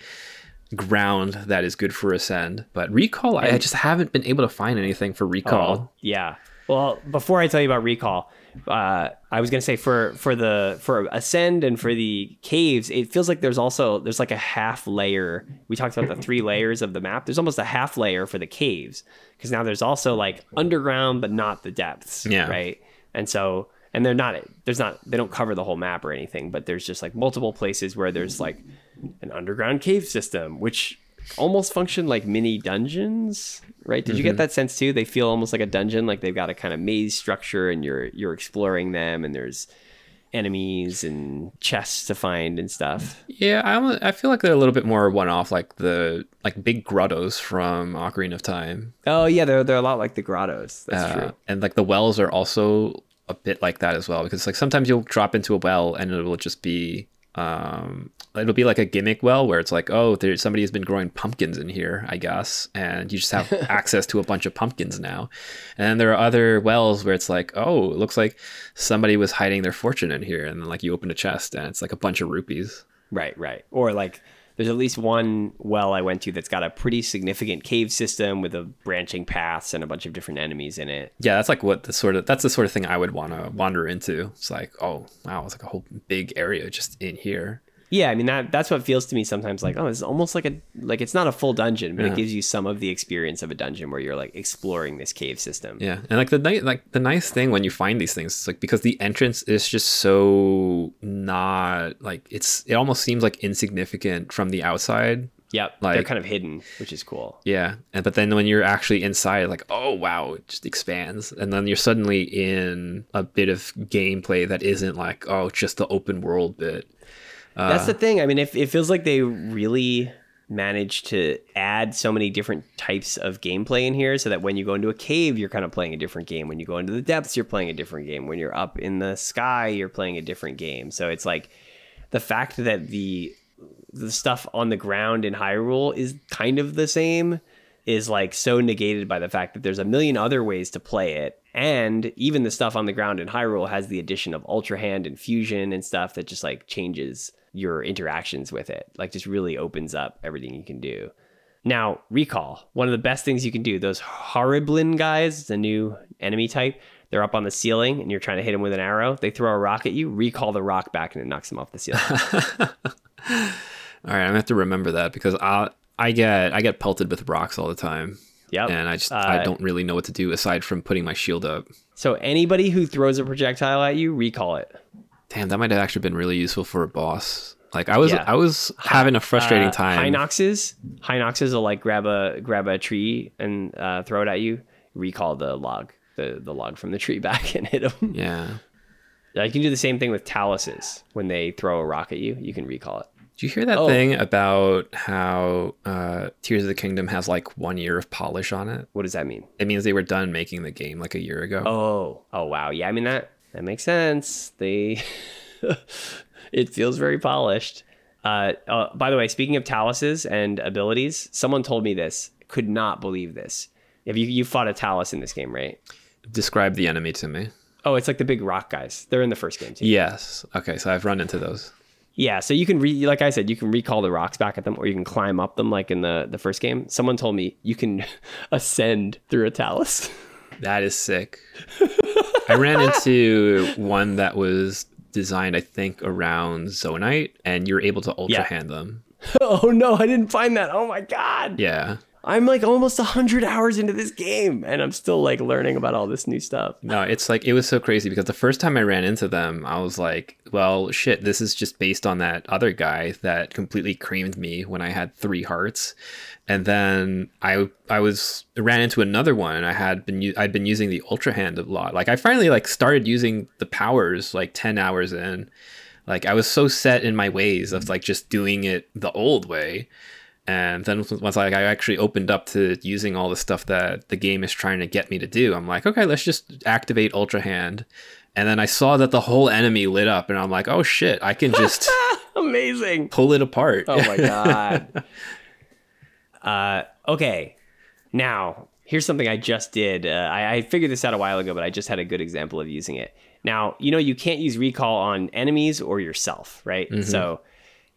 S2: ground that is good for ascend but recall i just haven't been able to find anything for recall.
S1: Oh, yeah. Well, before I tell you about recall, uh, I was gonna say for for the for ascend and for the caves, it feels like there's also there's like a half layer. We talked about the three layers of the map. There's almost a half layer for the caves because now there's also like underground, but not the depths.
S2: Yeah.
S1: Right. And so and they're not there's not they don't cover the whole map or anything, but there's just like multiple places where there's like an underground cave system, which almost function like mini dungeons, right? Did you get that sense too? They feel almost like a dungeon, like they've got a kind of maze structure, and you're you're exploring them, and there's enemies and chests to find and stuff.
S2: yeah i i feel like they're a little bit more one-off like the like big grottos from ocarina of time
S1: Oh yeah, they're they're a lot like the grottos. That's
S2: Uh,
S1: true.
S2: And like the wells are also a bit like that as well because like sometimes you'll drop into a well and it will just be um it'll be like a gimmick well where it's like oh there somebody has been growing pumpkins in here I guess and you just have access to a bunch of pumpkins now. And then there are other wells where it's like oh it looks like somebody was hiding their fortune in here and then like you open a chest and it's like a bunch of rupees.
S1: Right, right. Or like there's at least one well I went to that's got a pretty significant cave system with a branching paths and a bunch of different enemies in it.
S2: Yeah, that's like what the sort of that's the sort of thing I would want to wander into. It's like, oh wow, it's like a whole big area just in here.
S1: Yeah, I mean that that's what feels to me sometimes like, oh, it's almost like a like it's not a full dungeon, but
S2: Yeah.
S1: it gives you some of the experience of a dungeon where you're like exploring this cave system.
S2: Yeah, and like the nice like the nice thing when you find these things, it's like because the entrance is just so not like it's it almost seems like insignificant from the outside.
S1: Yep.
S2: Like, they're
S1: kind of hidden, which is cool.
S2: Yeah, and but then when you're actually inside, like oh wow, it just expands, and then you're suddenly in a bit of gameplay that isn't like oh just the open world bit.
S1: That's the thing. I mean, it, it feels like they really managed to add so many different types of gameplay in here so that when you go into a cave, you're kind of playing a different game. When you go into the depths, you're playing a different game. When you're up in the sky, you're playing a different game. So it's like the fact that the the stuff on the ground in Hyrule is kind of the same is like so negated by the fact that there's a million other ways to play it. And even the stuff on the ground in Hyrule has the addition of Ultra Hand and Fusion and stuff that just like changes your interactions with it. Like just really opens up everything you can do. Now, recall. One of the best things you can do, those Horriblin guys, the new enemy type, they're up on the ceiling and you're trying to hit them with an arrow. They throw a rock at you, recall the rock back and it knocks them off the ceiling.
S2: All right, I'm gonna have to remember that because I I get I get pelted with rocks all the time,
S1: Yep.
S2: and I just
S1: Uh,
S2: I don't really know what to do aside from putting my shield up.
S1: So anybody who throws a projectile at you, recall it.
S2: Damn, that might have actually been really useful for a boss. Like I was
S1: Yeah.
S2: I was having a frustrating
S1: Uh,
S2: time.
S1: Hinoxes, Hinoxes will like grab a grab a tree and uh, throw it at you. Recall the log, the the log from the tree back and hit them.
S2: Yeah.
S1: you can do the same thing with taluses. When they throw a rock at you, you can recall it.
S2: Did you hear that
S1: Oh.
S2: thing about how uh, Tears of the Kingdom has like one year of polish on it?
S1: What does that mean?
S2: It means they were done making the game like a year ago.
S1: Oh, oh wow, yeah. I mean that that makes sense. They, it feels very polished. Uh, uh, by the way, speaking of taluses and abilities, someone told me this. Could not believe this. Have you you fought a talus in this game, right?
S2: Describe the enemy to me.
S1: Oh, it's like the big rock guys. They're in the first game too.
S2: Yes. Okay, so I've run into those.
S1: Yeah, so you can re like I said, you can recall the rocks back at them, or you can climb up them like in the the first game. Someone told me you can ascend through a talus.
S2: That is sick. I ran into one that was designed, I think, around Zonaite, and you're able to ultra
S1: Yeah.
S2: hand them.
S1: oh no, I didn't find that. Oh my god.
S2: Yeah.
S1: I'm like almost 100 hours into this game and I'm still like learning about all this new stuff.
S2: No, it's like it was so crazy because the first time I ran into them, I was like, well, shit, this is just based on that other guy that completely creamed me when I had 3 hearts. And then I I was ran into another one and I had been I'd been using the ultra hand a lot. Like I finally like started using the powers like 10 hours in. Like I was so set in my ways of like just doing it the old way. And then once like I actually opened up to using all the stuff that the game is trying to get me to do, I'm like, okay, let's just activate Ultra Hand. And then I saw that the whole enemy lit up, and I'm like, oh shit, I can just
S1: Amazing.
S2: pull it apart.
S1: Oh my god. uh, okay, now here's something I just did. Uh, I, I figured this out a while ago, but I just had a good example of using it. Now you know you can't use recall on enemies or yourself, right? So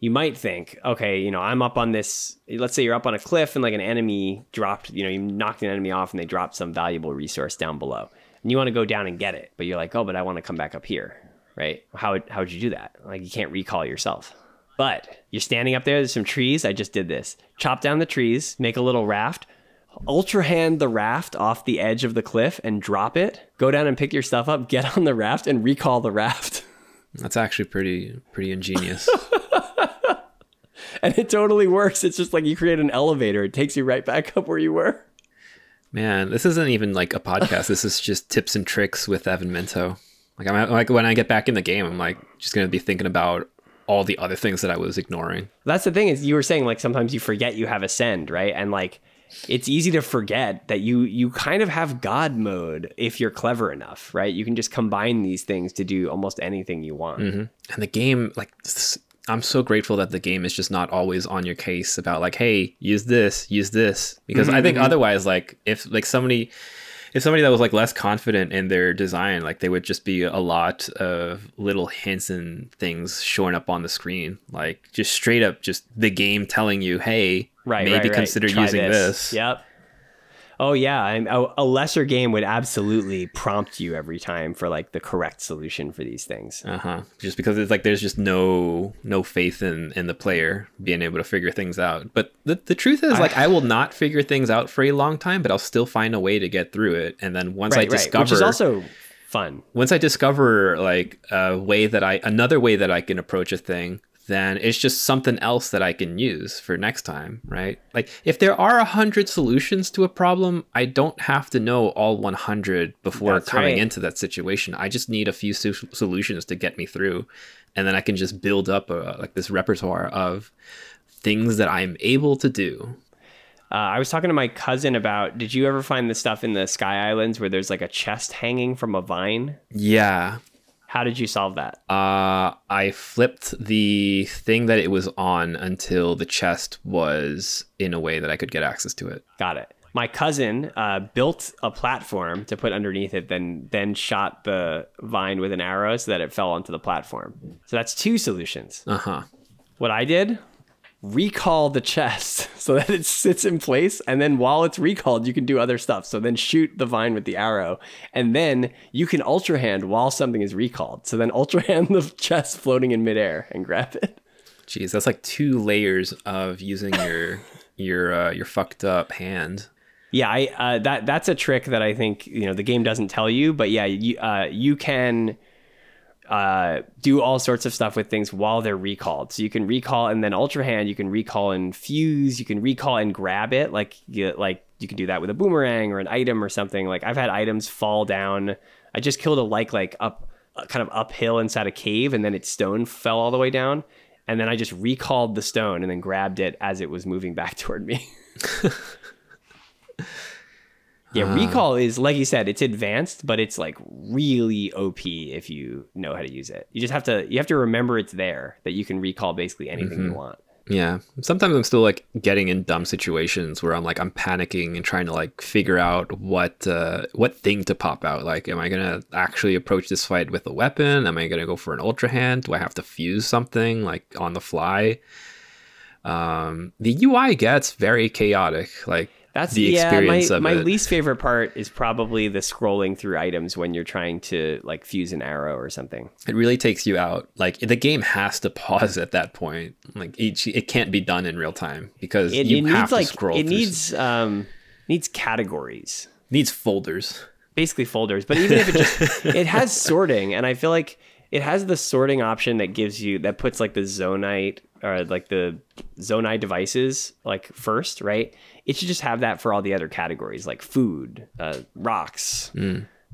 S1: you might think, okay, you know, I'm up on this. Let's say you're up on a cliff and like an enemy dropped. You know, you knocked an enemy off and they dropped some valuable resource down below, and you want to go down and get it, but you're like, oh, but I want to come back up here, right? How would how would you do that? Like you can't recall yourself. But you're standing up there, there's some trees. I just did this. Chop down the trees, make a little raft, ultra hand the raft off the edge of the cliff and drop it. Go down and pick your stuff up, get on the raft and recall the raft.
S2: That's actually pretty pretty ingenious.
S1: And it totally works. It's just like you create an elevator, it takes you right back up where you were.
S2: Man, this isn't even like a podcast. This is just tips and tricks with Evan Minto. Like I'm like when I get back in the game, I'm like just gonna be thinking about all the other things that I was ignoring.
S1: That's the thing is you were saying like sometimes you forget you have ascend, right? And like it's easy to forget that you you kind of have god mode if you're clever enough, right? You can just combine these things to do almost anything you want. Mm-hmm.
S2: And the game, like, I'm so grateful that the game is just not always on your case about like, hey, use this, use this, because I mm-hmm, think mm-hmm. otherwise, like, if like somebody, if somebody that was like less confident in their design, like, they would just be a lot of little hints and things showing up on the screen, like just straight up, just the game telling you, hey,
S1: right
S2: maybe
S1: right, right.
S2: consider
S1: Try
S2: using this.
S1: yep oh yeah and a, a lesser game would absolutely prompt you every time for like the correct solution for these things
S2: Uh huh. Just because it's like there's just no no faith in in the player being able to figure things out. But the the truth is, like, I will not figure things out for a long time, but I'll still find a way to get through it. And then once I
S1: right right
S2: discover,
S1: which is also fun
S2: once I discover like a way that I another way that I can approach a thing, then it's just something else that I can use for next time, right? Like if there are a hundred solutions to a problem, I don't have to know all 100 before
S1: That's
S2: coming
S1: right.
S2: into that situation. I just need a few su- solutions to get me through, and then I can just build up a, like this repertoire of things that I'm able to do.
S1: uh, i was talking to my cousin about did you ever find the stuff in the sky islands where there's like a chest hanging from a vine
S2: Yeah,
S1: how did you solve that
S2: Uh, I flipped the thing that it was on until the chest was in a way that I could get access to it.
S1: Got it. My cousin uh, built a platform to put underneath it, then then shot the vine with an arrow so that it fell onto the platform. So that's two solutions.
S2: Uh huh.
S1: What I did, recall the chest so that it sits in place, and then while it's recalled, you can do other stuff. So then shoot the vine with the arrow, and then you can ultra hand while something is recalled. So then ultra hand the chest floating in midair and grab it.
S2: Jeez, that's like two layers of using your your uh, your fucked up hand.
S1: Yeah, I uh, that that's a trick that I think you know the game doesn't tell you, but yeah, you uh, you can uh, do all sorts of stuff with things while they're recalled. So you can recall and then Ultra Hand, you can recall and fuse, you can recall and grab it, like you, like you can do that with a boomerang or an item or something. Like I've had items fall down. I just killed a like like up uh, kind of uphill inside a cave, and then its stone fell all the way down. And then I just recalled the stone and then grabbed it as it was moving back toward me. Yeah, recall is like you said, it's advanced, but it's like really OP if you know how to use it. You just have to you have to remember it's there that you can recall basically anything
S2: Mm-hmm.
S1: you want.
S2: Yeah. Sometimes I'm still like getting in dumb situations where I'm like I'm panicking and trying to like figure out what uh what thing to pop out. Like am I going to actually approach this fight with a weapon? Am I going to go for an ultra hand? Do I have to fuse something like on the fly? Um the UI gets very chaotic. Like
S1: That's
S2: the
S1: yeah.
S2: experience
S1: My
S2: of
S1: my
S2: it.
S1: least favorite part is probably the scrolling through items when you're trying to like fuse an arrow or something.
S2: it really takes you out. Like the game has to pause at that point. Like it, it can't be done in real time because
S1: It,
S2: you
S1: it
S2: have
S1: needs
S2: to
S1: like
S2: scroll.
S1: it
S2: through-
S1: needs um needs categories.
S2: needs folders.
S1: basically folders. But even if it just it has sorting, and I feel like it has the sorting option that gives you that puts like the zonaite or like the zonaite devices like first, right? It should just have that for all the other categories like food, uh, rocks.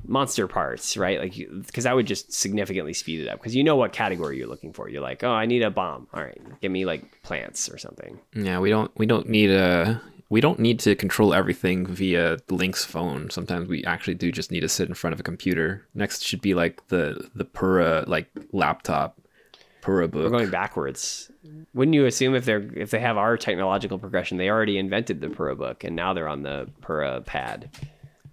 S1: Monster parts, right? Like, because that would just significantly speed it up. Because you know what category you're looking for. You're like, oh, I need a bomb. All right, give me like plants or something.
S2: Yeah, we don't we don't need a we don't need to control everything via Link's phone. Sometimes we actually do just need to sit in front of a computer. Next should be like the the Purah like laptop Purah
S1: We're going backwards. Wouldn't you assume if they're if they have our technological progression, they already invented the Purah book and now they're on the Purah pad.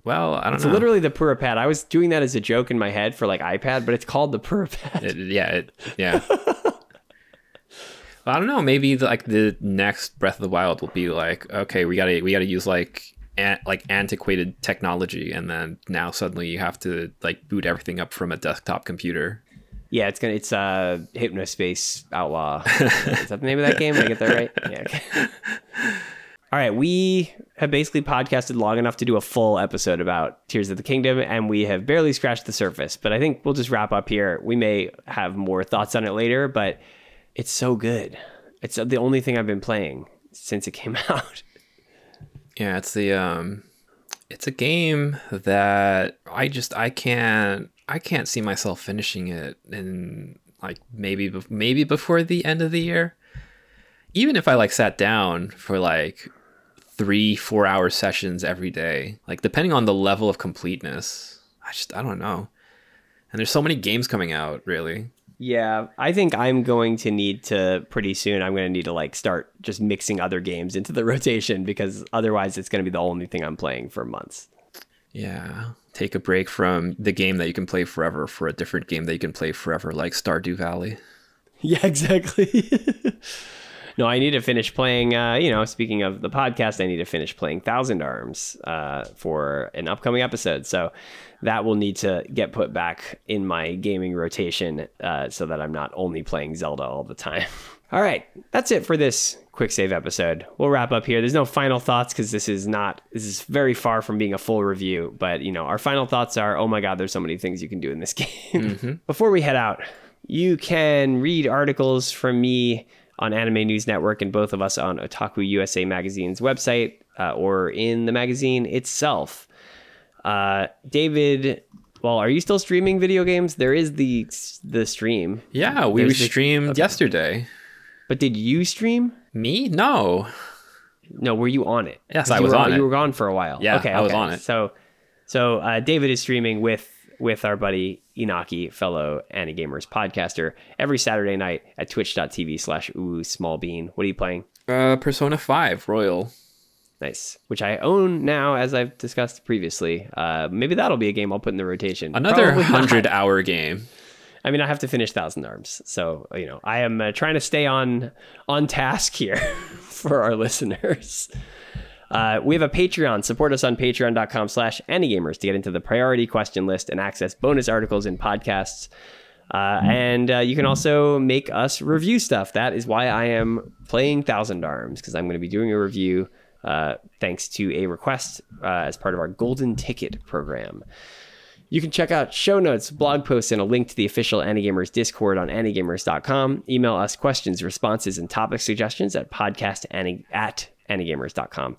S2: well, I don't
S1: It's
S2: know.
S1: It's literally the Purah pad. I was doing that as a joke in my head for like iPad, but it's called the Pura pad.
S2: It- yeah, it, yeah. Well, I don't know. Maybe the, like the next Breath of the Wild will be like, okay, we gotta we gotta use like an, like antiquated technology, and then now suddenly you have to like boot everything up from a desktop computer.
S1: Yeah, it's gonna it's uh Hypnospace Outlaw. Is that the name of that game? Did I get that right? Yeah. Okay. All right, we have basically podcasted long enough to do a full episode about Tears of the Kingdom, and we have barely scratched the surface. But I think we'll just wrap up here. We may have more thoughts on it later, but it's so good. It's the only thing I've been playing since it came out.
S2: Yeah, it's the um it's a game that I just I can't I can't see myself finishing it in like maybe maybe before the end of the year. Even if I like sat down for like 3 4 hour sessions every day, like depending on the level of completeness. I just I don't know. And there's so many games coming out, really.
S1: Yeah, I think I'm going to need to pretty soon. I'm going to need to like start just mixing other games into the rotation because otherwise it's going to be the only thing I'm playing for months.
S2: Yeah. Take a break from the game that you can play forever for a different game that you can play forever like Stardew Valley.
S1: Yeah, exactly. no, I need to finish playing. Uh, you know, speaking of the podcast, I need to finish playing Thousand Arms uh, for an upcoming episode. So that will need to get put back in my gaming rotation uh, so that I'm not only playing Zelda all the time. all right, that's it for this quick save episode. We'll wrap up here. There's no final thoughts because this is not this is very far from being a full review. But you know, our final thoughts are: oh my god, there's so many things you can do in this game. Before we head out, you can read articles from me on Anime News Network and both of us on Otaku USA Magazine's website uh, or in the magazine itself. Uh, David, well, are you still streaming video games? There is the the stream,
S2: Yeah, we
S1: There's the-
S2: streamed yesterday.
S1: but did you stream?
S2: Me? No.
S1: No, were you on it?
S2: Yes, I was
S1: were,
S2: on it.
S1: You were gone for a while.
S2: Yeah,
S1: okay,
S2: I was
S1: okay.
S2: on it.
S1: So, so uh, David is streaming with with our buddy Inaki, fellow Anigamers podcaster, every Saturday night at twitch.tv slash ooh small bean. What are you playing?
S2: Uh, Persona 5 Royal.
S1: Nice. Which I own now, as I've discussed previously. Uh, maybe that'll be a game I'll put in the rotation.
S2: Another 100 hour game.
S1: I mean, I have to finish Thousand Arms, so you know, I am uh, trying to stay on on task here for our listeners. Uh, we have a Patreon. Support us on patreon.com slash anigamers to get into the priority question list and access bonus articles and podcasts. Uh, and uh, you can also make us review stuff. That is why I am playing Thousand Arms, because I'm going to be doing a review uh, thanks to a request uh, as part of our Golden Ticket program. You can check out show notes, blog posts, and a link to the official Anigamers Discord on anigamers.com. Email us questions, responses, and topic suggestions at podcast at anigamers.com.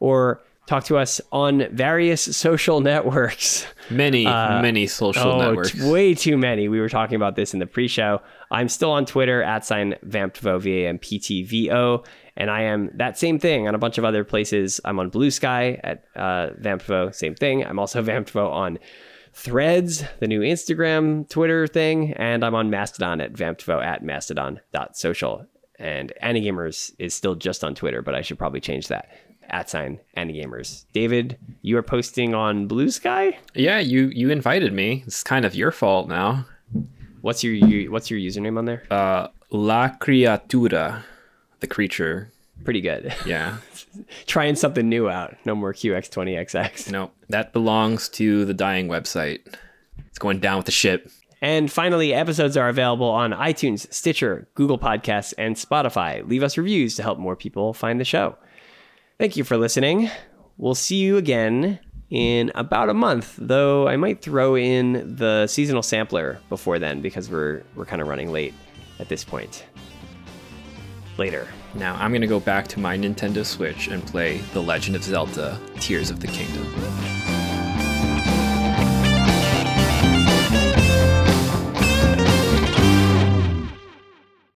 S1: Or Talk to us on various social networks.
S2: Many, uh, many social oh, networks.
S1: T- way too many. We were talking about this in the pre-show. I'm still on Twitter at sign Vamptvo V A M P T V O, and I am that same thing on a bunch of other places. I'm on Blue Sky at uh, Vamptvo, same thing. I'm also Vamptvo on Threads, the new Instagram, Twitter thing, and I'm on Mastodon at Vamptvo at mastodon.social. And Anigamers is still just on Twitter, but I should probably change that at sign Anigamers. David, you are posting on Blue Sky.
S2: Yeah, you you invited me. It's kind of your fault now.
S1: What's your, your what's your username on there?
S2: Uh, La Criatura, the creature.
S1: Pretty good.
S2: Yeah.
S1: Trying something new out. No more QX20XX.
S2: No, that belongs to the dying website. It's going down with the ship.
S1: And finally, episodes are available on iTunes, Stitcher, Google Podcasts, and Spotify. Leave us reviews to help more people find the show. Thank you for listening. We'll see you again in about a month, though I might throw in the seasonal sampler before then because we're we're kind of running late at this point. Later.
S2: Now I'm gonna go back to my Nintendo Switch and play The Legend of Zelda Tears of the Kingdom.